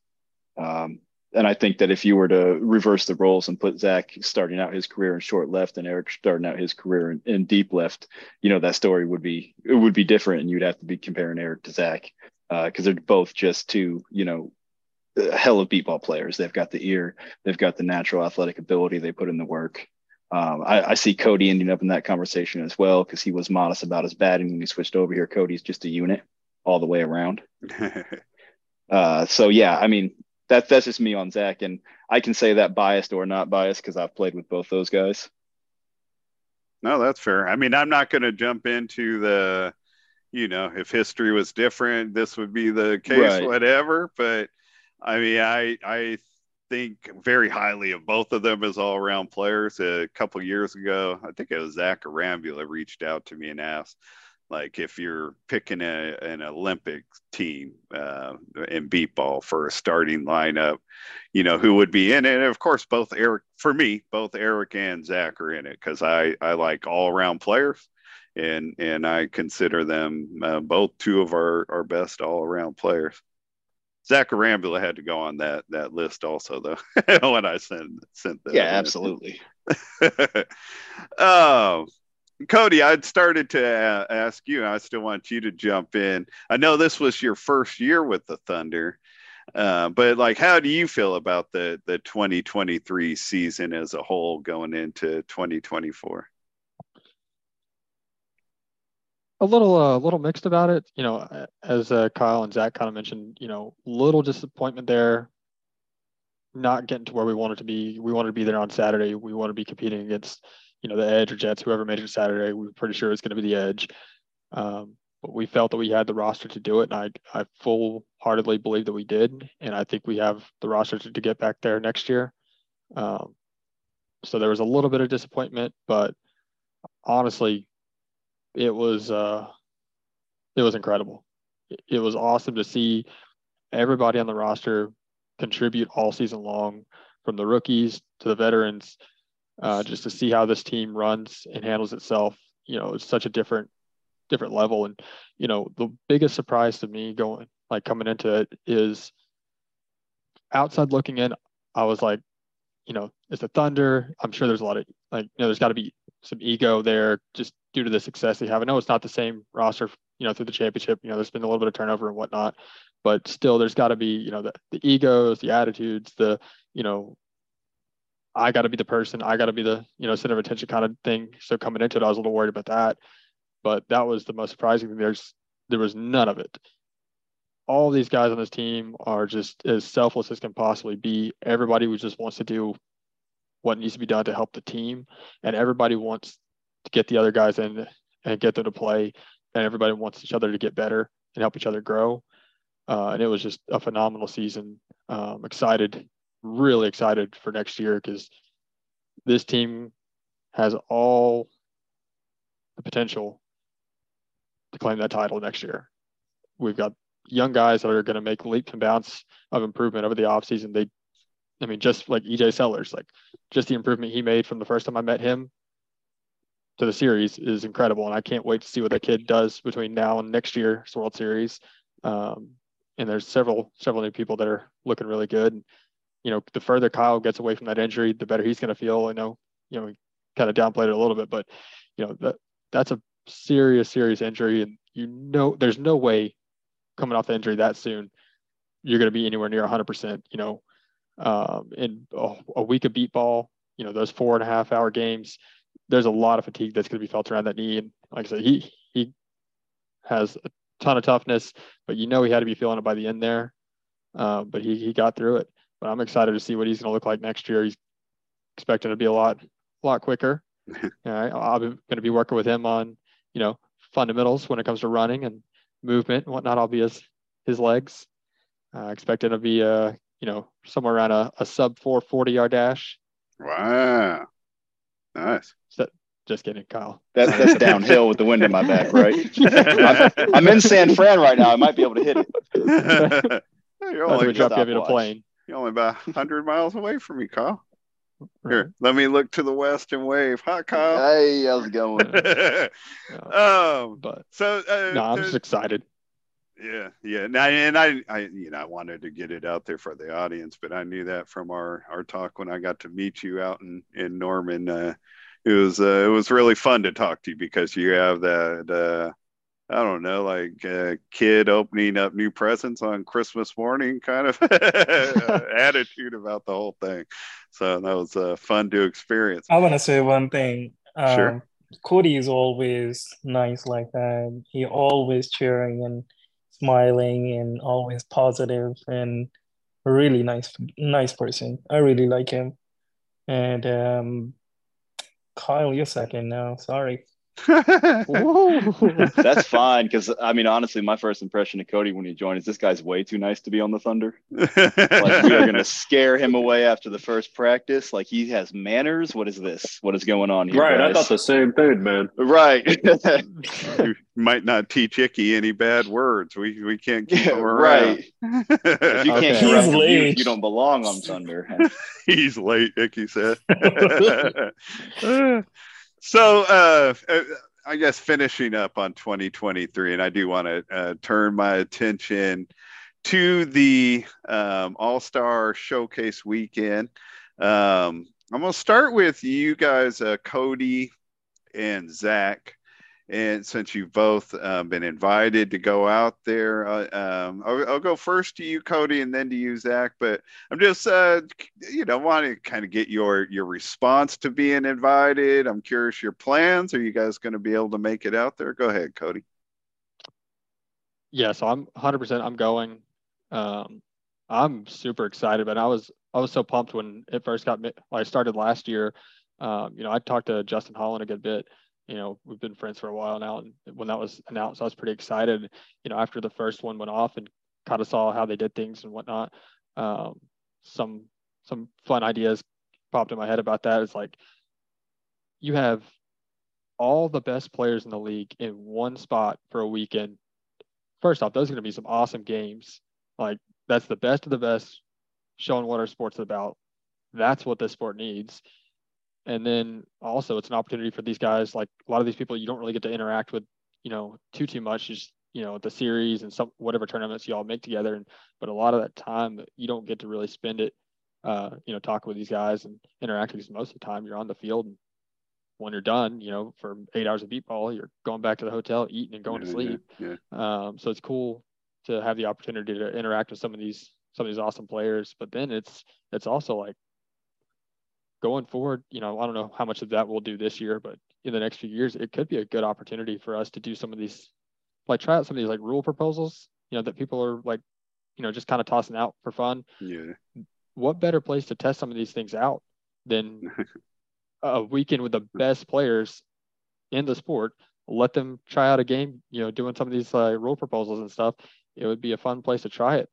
Um, and I think that if you were to reverse the roles and put Zach starting out his career in short left and Eric starting out his career in, in deep left, you know that story would be it would be different, and you'd have to be comparing Eric to Zach because they're both just two, you know, uh, hell of beep ball players. They've got the ear, they've got the natural athletic ability, they put in the work. Um, I, I see Cody ending up in that conversation as well because he was modest about his batting when he switched over here. Cody's just a unit all the way around. Uh, so yeah, I mean that that's just me on Zach, and I can say that biased or not biased because I've played with both those guys.
no, that's fair. I mean, I'm not going to jump into the, you know, if history was different, this would be the case,
Right.
whatever. But I mean, I I think very highly of both of them as all around players. A couple years ago, I think it was Zach Arambula reached out to me and asked, like, if you're picking a, an Olympic team uh, in beep ball for a starting lineup, you know, who would be in it. And of course, both Eric, for me, both Eric and Zach are in it because I, I like all around players. And, and I consider them uh, both two of our, our best all around players. Zach Arambula had to go on that that list also though when I sent sent that.
Yeah,
in.
absolutely.
oh, Cody, I'd started to uh, ask you. I still want you to jump in. I know this was your first year with the Thunder, uh, but like, how do you feel about the the 2023 season as a whole going into 2024?
A little uh, little mixed about it. You know, as uh, Kyle and Zach kind of mentioned, you know, little disappointment there. Not getting to where we wanted to be. We wanted to be there on Saturday. We want to be competing against, you know, the Edge or Jets, whoever made it Saturday. We were pretty sure it was going to be the Edge. Um, but we felt that we had the roster to do it, and I I full heartedly believe that we did, and I think we have the roster to, to get back there next year. Um, so there was a little bit of disappointment, but honestly, it was uh, it was incredible. It, was awesome to see everybody on the roster contribute all season long, from the rookies to the veterans, uh, just to see how this team runs and handles itself. You know, it's such a different different level, and you know, the biggest surprise to me going like coming into it is outside looking in. I was like, you know, it's the Thunder. I'm sure there's a lot of like, you know, there's got to be some ego there just due to the success they have. I know it's not the same roster, you know, through the championship. You know, there's been a little bit of turnover and whatnot, but still, there's got to be, you know, the, the egos, the attitudes, the, you know, I got to be the person, I got to be the, you know, center of attention kind of thing. So coming into it, I was a little worried about that, but that was the most surprising thing. There's, there was none of it. All these guys on this team are just as selfless as can possibly be. Everybody who just wants to do what needs to be done to help the team, and everybody wants to get the other guys in and get them to play, and everybody wants each other to get better and help each other grow. Uh, and it was just a phenomenal season. Um, excited, really excited for next year because this team has all the potential to claim that title next year. We've got young guys that are going to make leaps and bounds of improvement over the offseason. They, I mean, just like EJ Sellers, like just the improvement he made from the first time I met him to the series is incredible. And I can't wait to see what that kid does between now and next year's World Series. Um, and there's several, several new people that are looking really good. And, you know, the further Kyle gets away from that injury, the better he's going to feel. I know, you know, we kind of downplayed it a little bit, but, you know, that that's a serious, serious injury. And you know, there's no way coming off the injury that soon, you're going to be anywhere near 100%. You know, um, in a, a week of beep ball, you know, those four and a half hour games, there's a lot of fatigue that's going to be felt around that knee. And like I said, he he has a ton of toughness, but you know he had to be feeling it by the end there. Uh, but he he got through it. But I'm excited to see what he's going to look like next year. He's expecting to be a lot a lot quicker. All right, I'm going to be working with him on you know fundamentals when it comes to running and movement and whatnot. I'll be his his legs. Uh, expecting to be a uh, you know somewhere around a, a sub 440 yard dash.
Wow, nice.
So, just kidding, Kyle.
That's that's downhill with the wind in my back, right? I'm, I'm, in San Fran right now. I might be able to hit it.
you're only,
drop you in a plane.
You're only about 100 miles away from me, Kyle. Here, let me look to the west and wave. Hi, Kyle.
Hey, how's it going?
um,
but
so uh,
no, I'm just excited.
Yeah, yeah. And I, and I, I, you know, I wanted to get it out there for the audience, but I knew that from our our talk when I got to meet you out in in Norman. Uh, it was uh, it was really fun to talk to you because you have that uh, I don't know like a kid opening up new presents on Christmas morning kind of attitude about the whole thing. So that was uh, fun to experience.
I want to say one thing. Um,
Sure.
Cody is always nice like that. He always cheering and smiling and always positive and really nice nice person. I really like him. And um, Kyle, you're second now. Sorry.
That's fine because I mean, honestly, my first impression of Cody when he joined is this guy's way too nice to be on the Thunder. Like we are going to scare him away after the first practice. Like he has manners. What is this? What is going on here?
Right. I thought the same thing, man.
Right.
you might not teach Icky any bad words. We we can't keep
Yeah,
him around.
right. If you
Okay.
can't
He's
correct him, you, you don't belong on Thunder.
He's late, Icky said. so, uh, uh, I guess finishing up on 2023, and I do want to uh, turn my attention to the um, All Star Showcase weekend. Um, I'm going to start with you guys, uh, Cody and Zach. And since you've both uh, been invited to go out there, uh, um, I'll, I'll go first to you, Cody, and then to you, Zach. But I'm just, uh, you know, want to kind of get your your response to being invited. I'm curious your plans. Are you guys going to be able to make it out there? Go ahead, Cody.
Yeah, so I'm 100%. I'm going. Um, I'm super excited, but I was I was so pumped when it first got I started last year. Um, you know, I talked to Justin Holland a good bit. You know, we've been friends for a while now, and when that was announced, I was pretty excited. You know, after the first one went off and kind of saw how they did things and whatnot, um, some some fun ideas popped in my head about that. It's like you have all the best players in the league in one spot for a weekend first off, those are going to be some awesome games. Like that's the best of the best, showing what our sport's about. That's what this sport needs. And then also, it's an opportunity for these guys. Like a lot of these people, you don't really get to interact with, you know, too too much. Just you know, the series and some whatever tournaments you all make together. And but a lot of that time, you don't get to really spend it, uh, you know, talking with these guys and interacting. Because most of the time, you're on the field and when you're done, you know, for eight hours of beep ball, you're going back to the hotel, eating and going
Yeah,
to sleep.
Yeah.
Um, so it's cool to have the opportunity to interact with some of these some of these awesome players. But then it's it's also like going forward, you know, I don't know how much of that we'll do this year, but in the next few years, it could be a good opportunity for us to do some of these, like try out some of these like rule proposals, you know, that people are like, you know, just kind of tossing out for fun.
Yeah.
What better place to test some of these things out than a weekend with the best players in the sport? Let them try out a game, you know, doing some of these uh, rule proposals and stuff. It would be a fun place to try it.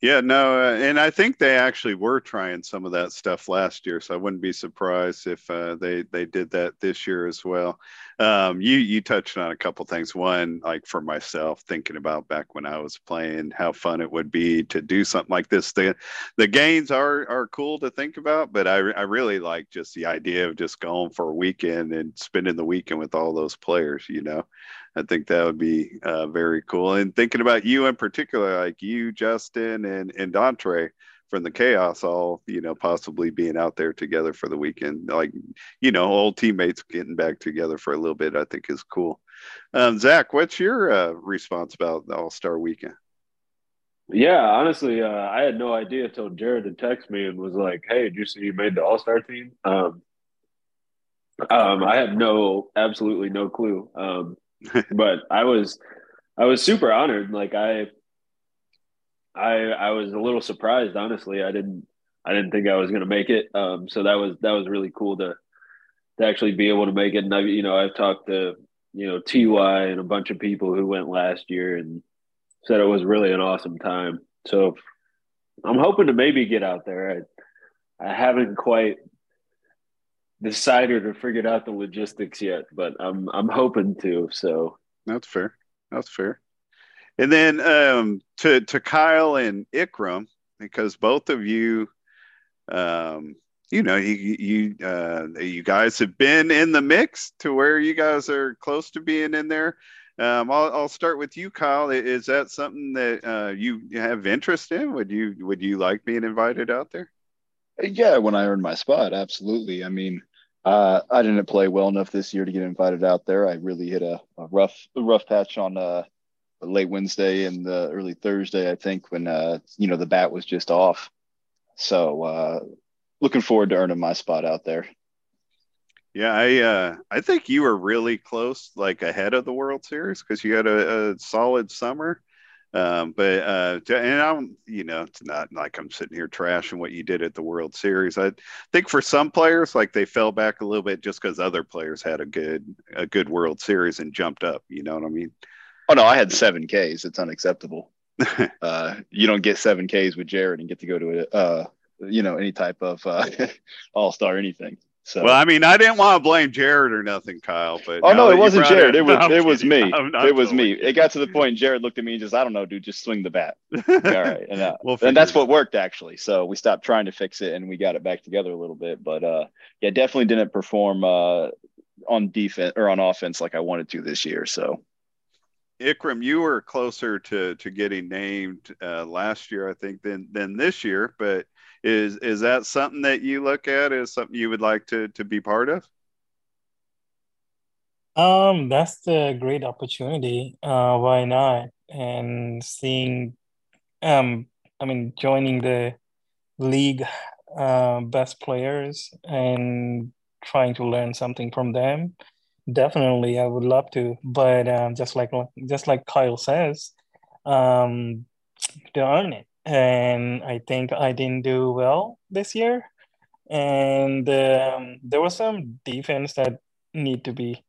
Yeah, no, uh, and I think they actually were trying some of that stuff last year, so I wouldn't be surprised if uh, they they did that this year as well. Um, you you touched on a couple things. One, like for myself, thinking about back when I was playing, how fun it would be to do something like this. The the games are are cool to think about, but I I really like just the idea of just going for a weekend and spending the weekend with all those players. You know, I think that would be uh, very cool. And thinking about you in particular, like you, Justin, and and Dontre from the Chaos, all you know, possibly being out there together for the weekend, like you know, old teammates getting back together for a little bit, I think is cool. Um, Zach, what's your uh, response about the All Star Weekend?
Yeah, honestly, uh, I had no idea until Jared had texted me and was like, "Hey, did you see you made the All Star team?" Um, um, I had no, absolutely no clue. Um, but I was, I was super honored. Like I, I, I was a little surprised, honestly. I didn't, I didn't think I was to make it. Um, so that was that was really cool to, to actually be able to make it. And I, you know, I've talked to you know Ty and a bunch of people who went last year and said it was really an awesome time. So I'm hoping to maybe get out there. I, I haven't quite decided or figured out the logistics yet, but I'm I'm hoping to. So
that's fair. That's fair. And then um, to to Kyle and Ikram, because both of you, um, you know, you you uh, you guys have been in the mix to where you guys are close to being in there. Um, I'll, I'll start with you, Kyle. Is that something that uh, you have interest in? Would you would you like being invited out there?
Yeah, when I earn my spot, absolutely. I mean, uh, I didn't play well enough this year to get invited out there. I really hit a, a rough a rough patch on uh, late Wednesday and the early Thursday, I think, when uh, you know the bat was just off. So uh, looking forward to earning my spot out there.
Yeah, I uh, I think you were really close, like ahead of the World Series, because you had a, a solid summer. Um, but uh, and I'm, you know, it's not like I'm sitting here trashing what you did at the World Series. I think for some players, like they fell back a little bit just because other players had a good a good World Series and jumped up. You know what I mean?
Oh no, I had seven Ks. It's unacceptable. uh, you don't get seven Ks with Jared and get to go to a, uh, you know, any type of uh, All Star anything. So.
Well, I mean, I didn't want to blame Jared or nothing, Kyle. But
oh no, it wasn't Jared. It, was
no,
it was me. It was me. It got to the point. Jared looked at me and just, I don't know, dude, just swing the bat. All right, and, uh,
we'll
and that's what worked actually. So we stopped trying to fix it and we got it back together a little bit. But uh, yeah, definitely didn't perform uh, on defense or on offense like I wanted to this year. So.
Ikram, you were closer to to getting named uh, last year, I think, than than this year. But is is that something that you look at as something you would like to to be part of?
Um, that's the great opportunity. Uh, why not? And seeing, um, I mean, joining the league, uh, best players and trying to learn something from them. Definitely, I would love to. But um, just like just like Kyle says, um, to earn it. And I think I didn't do well this year. And um, there was some defense that need to be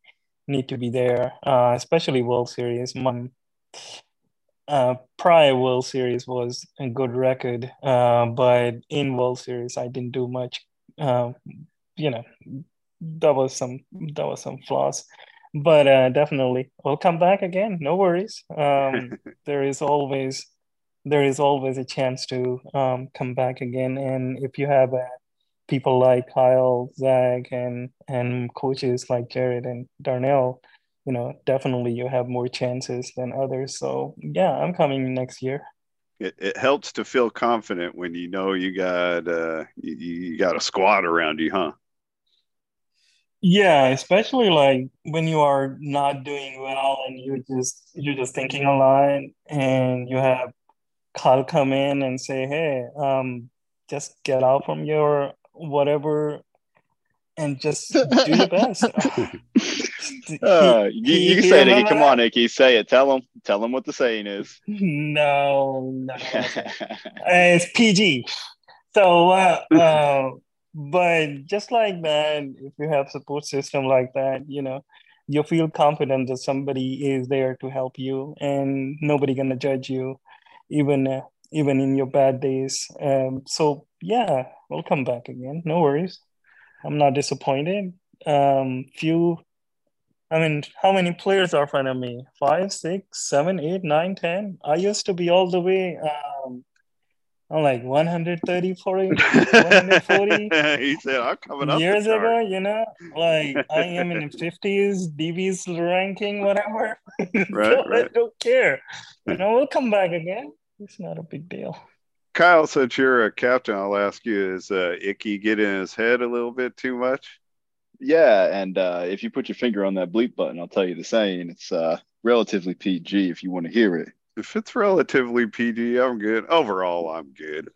need to be there, uh, especially World Series. My uh, prior World Series was a good record, uh, but in World Series I didn't do much. Uh, you know, that was some that was some flaws, but uh, definitely we'll come back again. No worries. Um, there is always there is always a chance to um, come back again, and if you have a people like Kyle, Zach, and and coaches like Jared and Darnell, you know, definitely you have more chances than others. So yeah, I'm coming next year.
It, it helps to feel confident when you know you got uh, you, you got a squad around you, huh?
Yeah, especially like when you are not doing well and you just you're just thinking a lot and you have Kyle come in and say, "Hey, um, just get out from your whatever and just do your best."
Uh, you, you can say it, Icky. Come on, Icky. Say it. Tell them. Tell them what the saying is.
No, no. it's PG. So, uh, uh, but just like that, if you have support system like that, you know, you feel confident that somebody is there to help you, and nobody gonna judge you, even uh, even in your bad days. Um, so yeah, we'll come back again. No worries. I'm not disappointed. Um, few I mean, how many players are in front of me? Five, six, seven, eight, nine, ten. I used to be all the way. Um, I'm like 130, 40, 140.
he said, "I'm coming up."
Years ago, you know, like I am in the 50s, DB's ranking, whatever.
Right,
so
right.
I don't care. You know, we'll come back again. It's not a big deal.
Kyle, since you're a captain, I'll ask you: Is uh, Icky getting in his head a little bit too much?
Yeah, and uh, if you put your finger on that bleep button, I'll tell you the saying. It's uh, relatively PG if you want to hear it.
If it's relatively PG, I'm good. Overall, I'm good.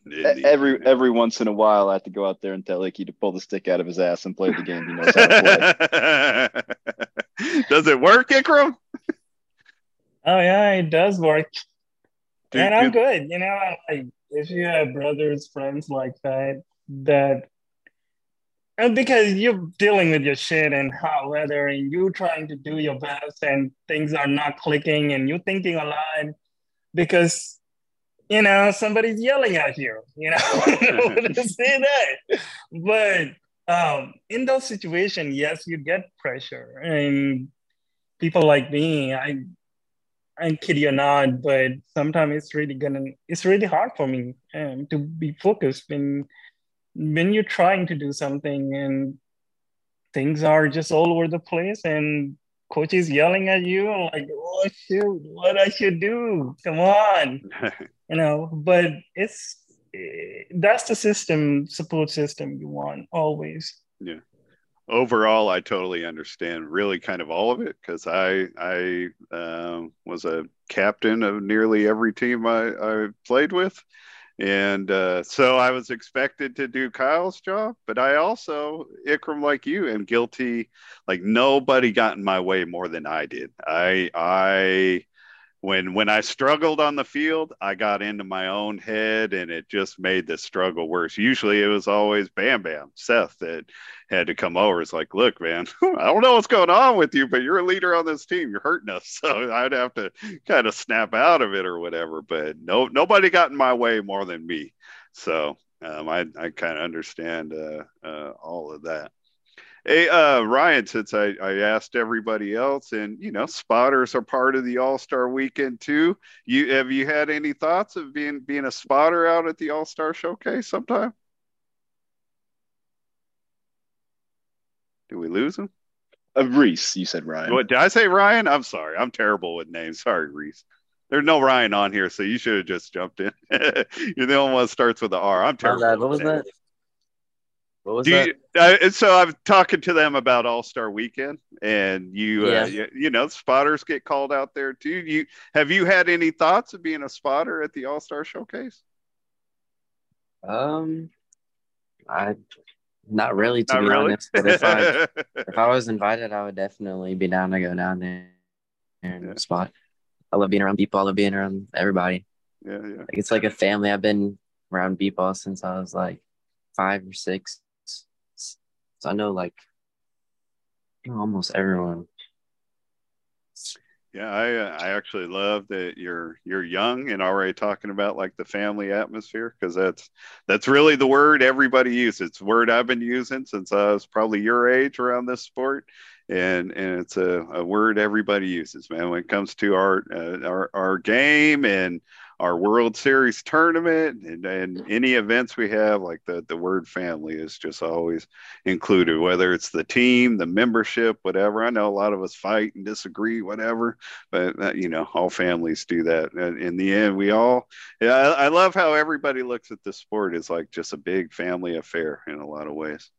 Every every once in a while, I have to go out there and tell Icky to pull the stick out of his ass and play the game he knows how to play.
Does it work, Ikram?
Oh yeah, it does work.
Dude,
and I'm
good-
good. You know, like if you have brothers, friends like that, that and because you're dealing with your shit and hot weather and you're trying to do your best and things are not clicking and you're thinking a lot because you know somebody's yelling at you, you know, I don't know to say that. But um in those situations, yes, you get pressure and people like me, I I kid you not, but sometimes it's really gonna it's really hard for me um, to be focused when when you're trying to do something and things are just all over the place and coach is yelling at you I'm like oh shoot what I should do come on you know but it's eh, that's the system support system you want always
yeah. Overall, I totally understand really kind of all of it because I I um, was a captain of nearly every team I, I played with. And uh, so I was expected to do Kyle's job, but I also, Ikram, like you, am guilty. Like nobody got in my way more than I did. I, I, when when I struggled on the field, I got into my own head, and it just made the struggle worse. Usually, it was always Bam Bam Seth that had to come over. It's like, look, man, I don't know what's going on with you, but you're a leader on this team. You're hurting us, so I'd have to kind of snap out of it or whatever. But no, nobody got in my way more than me. So um, I I kind of understand uh, uh, all of that. Hey, uh, Ryan, since I, I asked everybody else, and you know, spotters are part of the All Star Weekend too. You have you had any thoughts of being being a spotter out at the All Star Showcase sometime? Do we lose him?
Uh, Reese, you said Ryan.
What did I say, Ryan? I'm sorry. I'm terrible with names. Sorry, Reese. There's no Ryan on here, so you should have just jumped in. You're the only one that starts with the R. I'm
My
terrible.
bad. What was
names.
that? What was
Do
that?
you, uh, and so I'm talking to them about All Star Weekend, and you, uh, you, you know, spotters get called out there too. You have you had any thoughts of being a spotter at the All Star Showcase?
Um, I not really to
Not
be
really.
honest. But if I if I was invited, I would definitely be down to go down there and
Yeah.
spot. I love being around people. I love being around everybody.
yeah, yeah.
Like it's like a family. I've been around beep ball since I was like five or six. So I know like almost everyone.
Yeah, I uh, I actually love that you're you're young and already talking about like the family atmosphere because that's that's really the word everybody uses. It's word I've been using since I was probably your age around this sport, and and it's a, a word everybody uses, man. When it comes to our uh, our our game and our World Series tournament and, and any events we have, like the the word family is just always included, whether it's the team, the membership, whatever. I know a lot of us fight and disagree, whatever but uh, you know all families do that in the end we all yeah I, I love how everybody looks at the sport as like just a big family affair in a lot of ways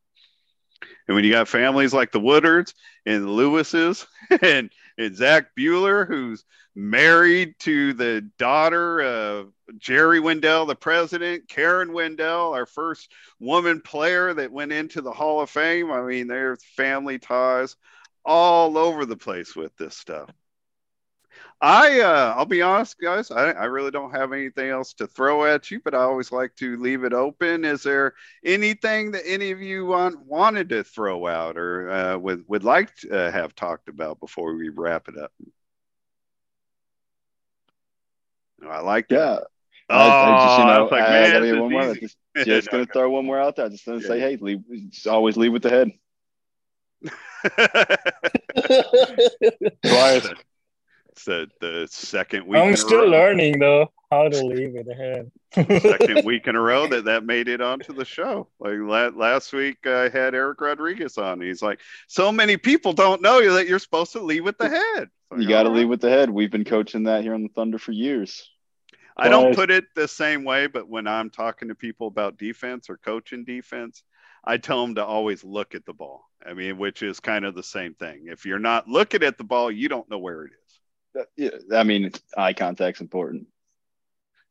And when you got families like the Woodards and the Lewises and, and Zach Bueller, who's married to the daughter of Jerry Wendell, the president, Karen Wendell, our first woman player that went into the Hall of Fame. I mean, there's family ties all over the place with this stuff. I uh, I'll be honest, guys. I, I really don't have anything else to throw at you, but I always like to leave it open. Is there anything that any of you want wanted to throw out or uh, would would like to uh, have talked about before we wrap it up? I like that.
Yeah.
Oh,
I, I just, you
I was like,
I,
man,
gotta
this
get
is
one more. Just, just gonna throw one more out there. Just gonna say, hey, leave, just always leave with the head.
Twice. It's the, the second week.
I'm still learning though how to leave it ahead.
second week in a row that that made it onto the show. Like la- last week, I had Eric Rodriguez on. He's like, so many people don't know that you're supposed to leave with the head. Like,
You got to
all
lead with the head. We've been coaching that here on the Thunder for years.
I don't put it the same way, but when I'm talking to people about defense or coaching defense, I tell them to always look at the ball. I mean, which is kind of the same thing. If you're not looking at the ball, you don't know where it
That- yeah, I mean, eye contact's important.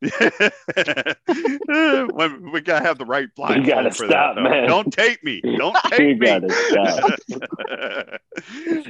when we gotta have the right blind.
You gotta
for
stop,
that,
man.
Don't tape me. Don't
You
tape me.
stop.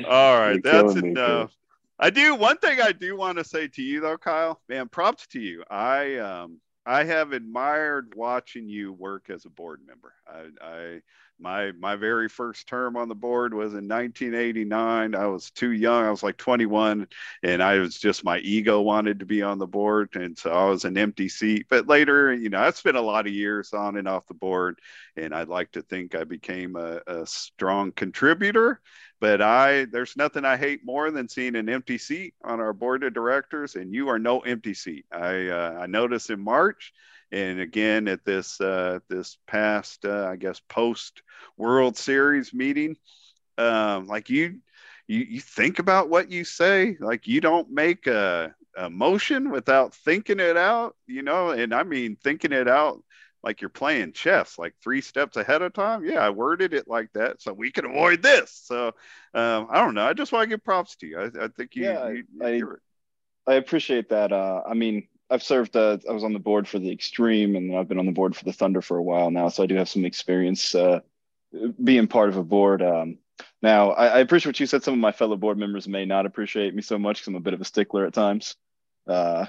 All right,
You're
that's
killing me,
enough. I do one thing I do want to say to you though, Kyle. Man, props to you. I um I have admired watching you work as a board member. I, I my my very first term on the board was in 1989. I was too young. I was like 21, and I was just my ego wanted to be on the board, and so I was an empty seat. But later, you know, I spent a lot of years on and off the board, and I'd like to think I became a, a strong contributor but I there's nothing I hate more than seeing an empty seat on our board of directors, and you are no empty seat. I uh, I noticed in March, and again at this uh, this past uh, I guess post World Series meeting, um, like you you you think about what you say, like you don't make a, a motion without thinking it out, you know, and I mean thinking it out like you're playing chess, like three steps ahead of time. Yeah, I worded it like that so we can avoid this. So um, I don't know. I just want to give props to you. I, I think you,
Yeah,
you,
I- I appreciate that. Uh, I mean, I've served. Uh, I was on the board for the Extreme, and I've been on the board for the Thunder for a while now, so I do have some experience uh, being part of a board. Um, now, I, I appreciate what you said. Some of my fellow board members may not appreciate me so much because I'm a bit of a stickler at times. Uh,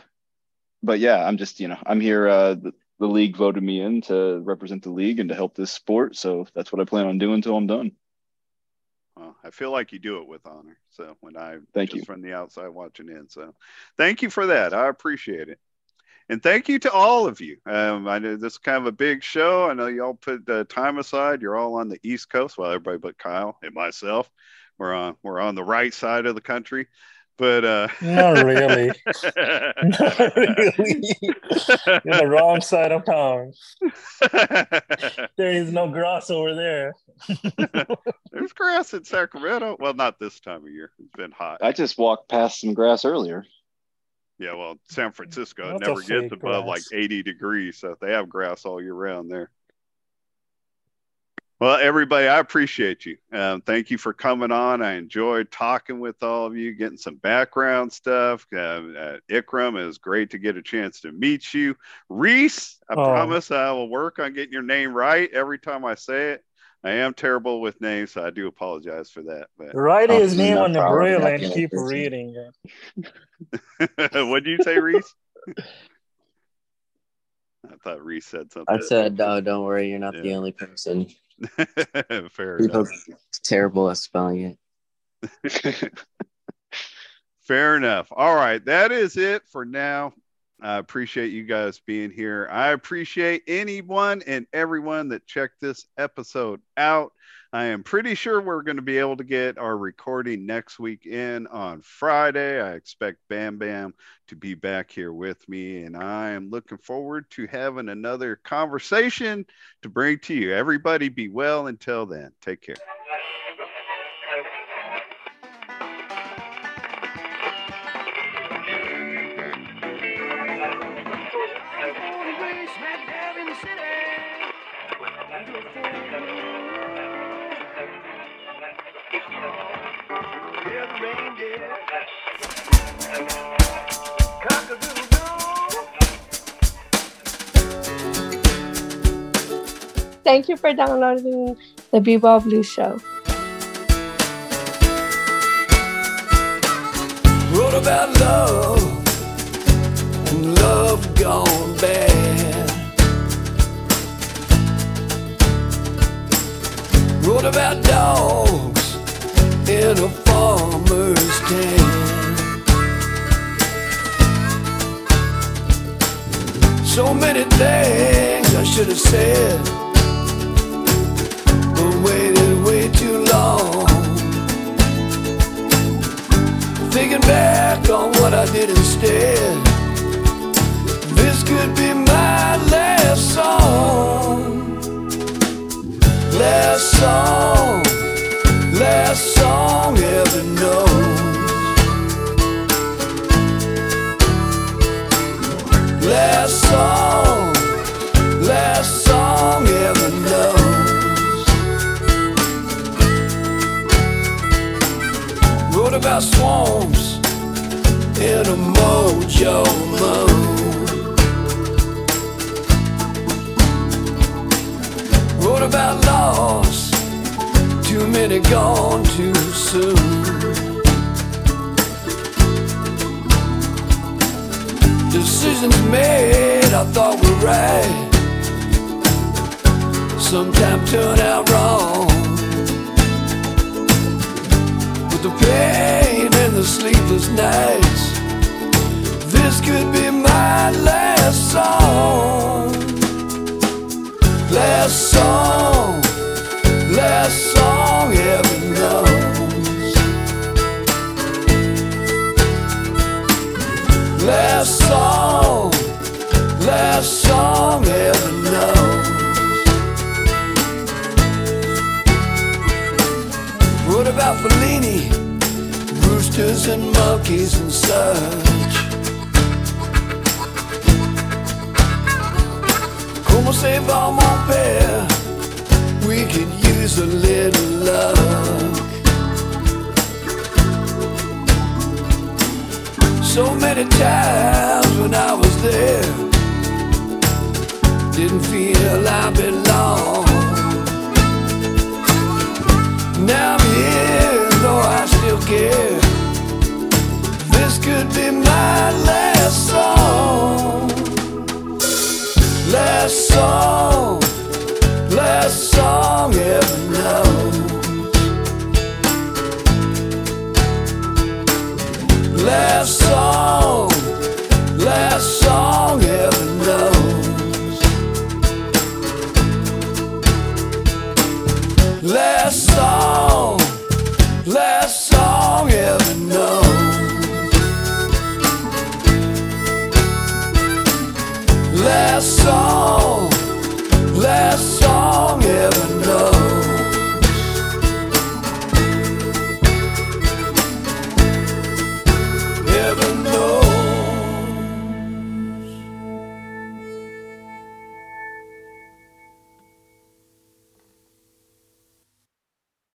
but yeah, I'm just you know I'm here. Uh, the, the league voted me in to represent the league and to help this sport, so that's what I plan on doing until I'm done.
well, I feel like you do it with honor. So when I
Thank you.
from the outside watching in. So thank you for that. I appreciate it. And thank you to all of you. Um, I know this is kind of a big show. I know y'all put uh, time aside. You're all on the East Coast. Well, everybody but Kyle and myself. We're on we're on the right side of the country. But uh,
Not really. Not really. You're the wrong side of town. There is no grass over there.
There's grass in Sacramento. Well, not this time of year. It's been hot.
I just walked past some grass earlier.
Yeah, well, San Francisco
That's
never gets above like 80 degrees, so they have grass all year round there. Well, everybody, I appreciate you. Um, thank you for coming on. I enjoyed talking with all of you, getting some background stuff. Uh, uh, Ikram, it was great to get a chance to meet you. Reese, I
Oh.
promise I will work on getting your name right every time I say it. I am terrible with names, so I do apologize for that. But
Write
Oh,
his name on the
problem.
braille and keep
anniversary.
reading
what did you say, Reese? I thought Reese said something.
I said, no, don't worry, you're not the only person.
Fair
People
enough.
terrible at spelling it.
Fair enough. All right, that is it for now. I appreciate you guys being here. I appreciate anyone and everyone that checked this episode out. I am pretty sure we're going to be able to get our recording next week in on Friday. I expect Bam Bam to be back here with me, and I am looking forward to having another conversation to bring to you. Everybody be well until then. Take care.
Thank you for downloading the B-Ball Blues Show.
Wrote about love and love gone bad. Wrote about dogs in a farmer's tent. So many things I should have said, Thinking back on what I did instead. This could be my last song. Last song. Last song ever known. Last song. About swamps in a mojo mood. Wrote about loss, too many gone too soon. Decisions made I thought were right, sometimes turn out wrong. The pain and the sleepless nights, this could be my last song. Last song, last song ever knows. Last song, last song ever knows. About Fellini, roosters and monkeys and such? Como se va mon père? We could use a little love. So many times when I was there, didn't feel I belong. Now I'm here, though I still care. This could be my last song. Last song, last song ever known. Last song, last song ever knows. Last song, last song ever known. Last song, last song ever known.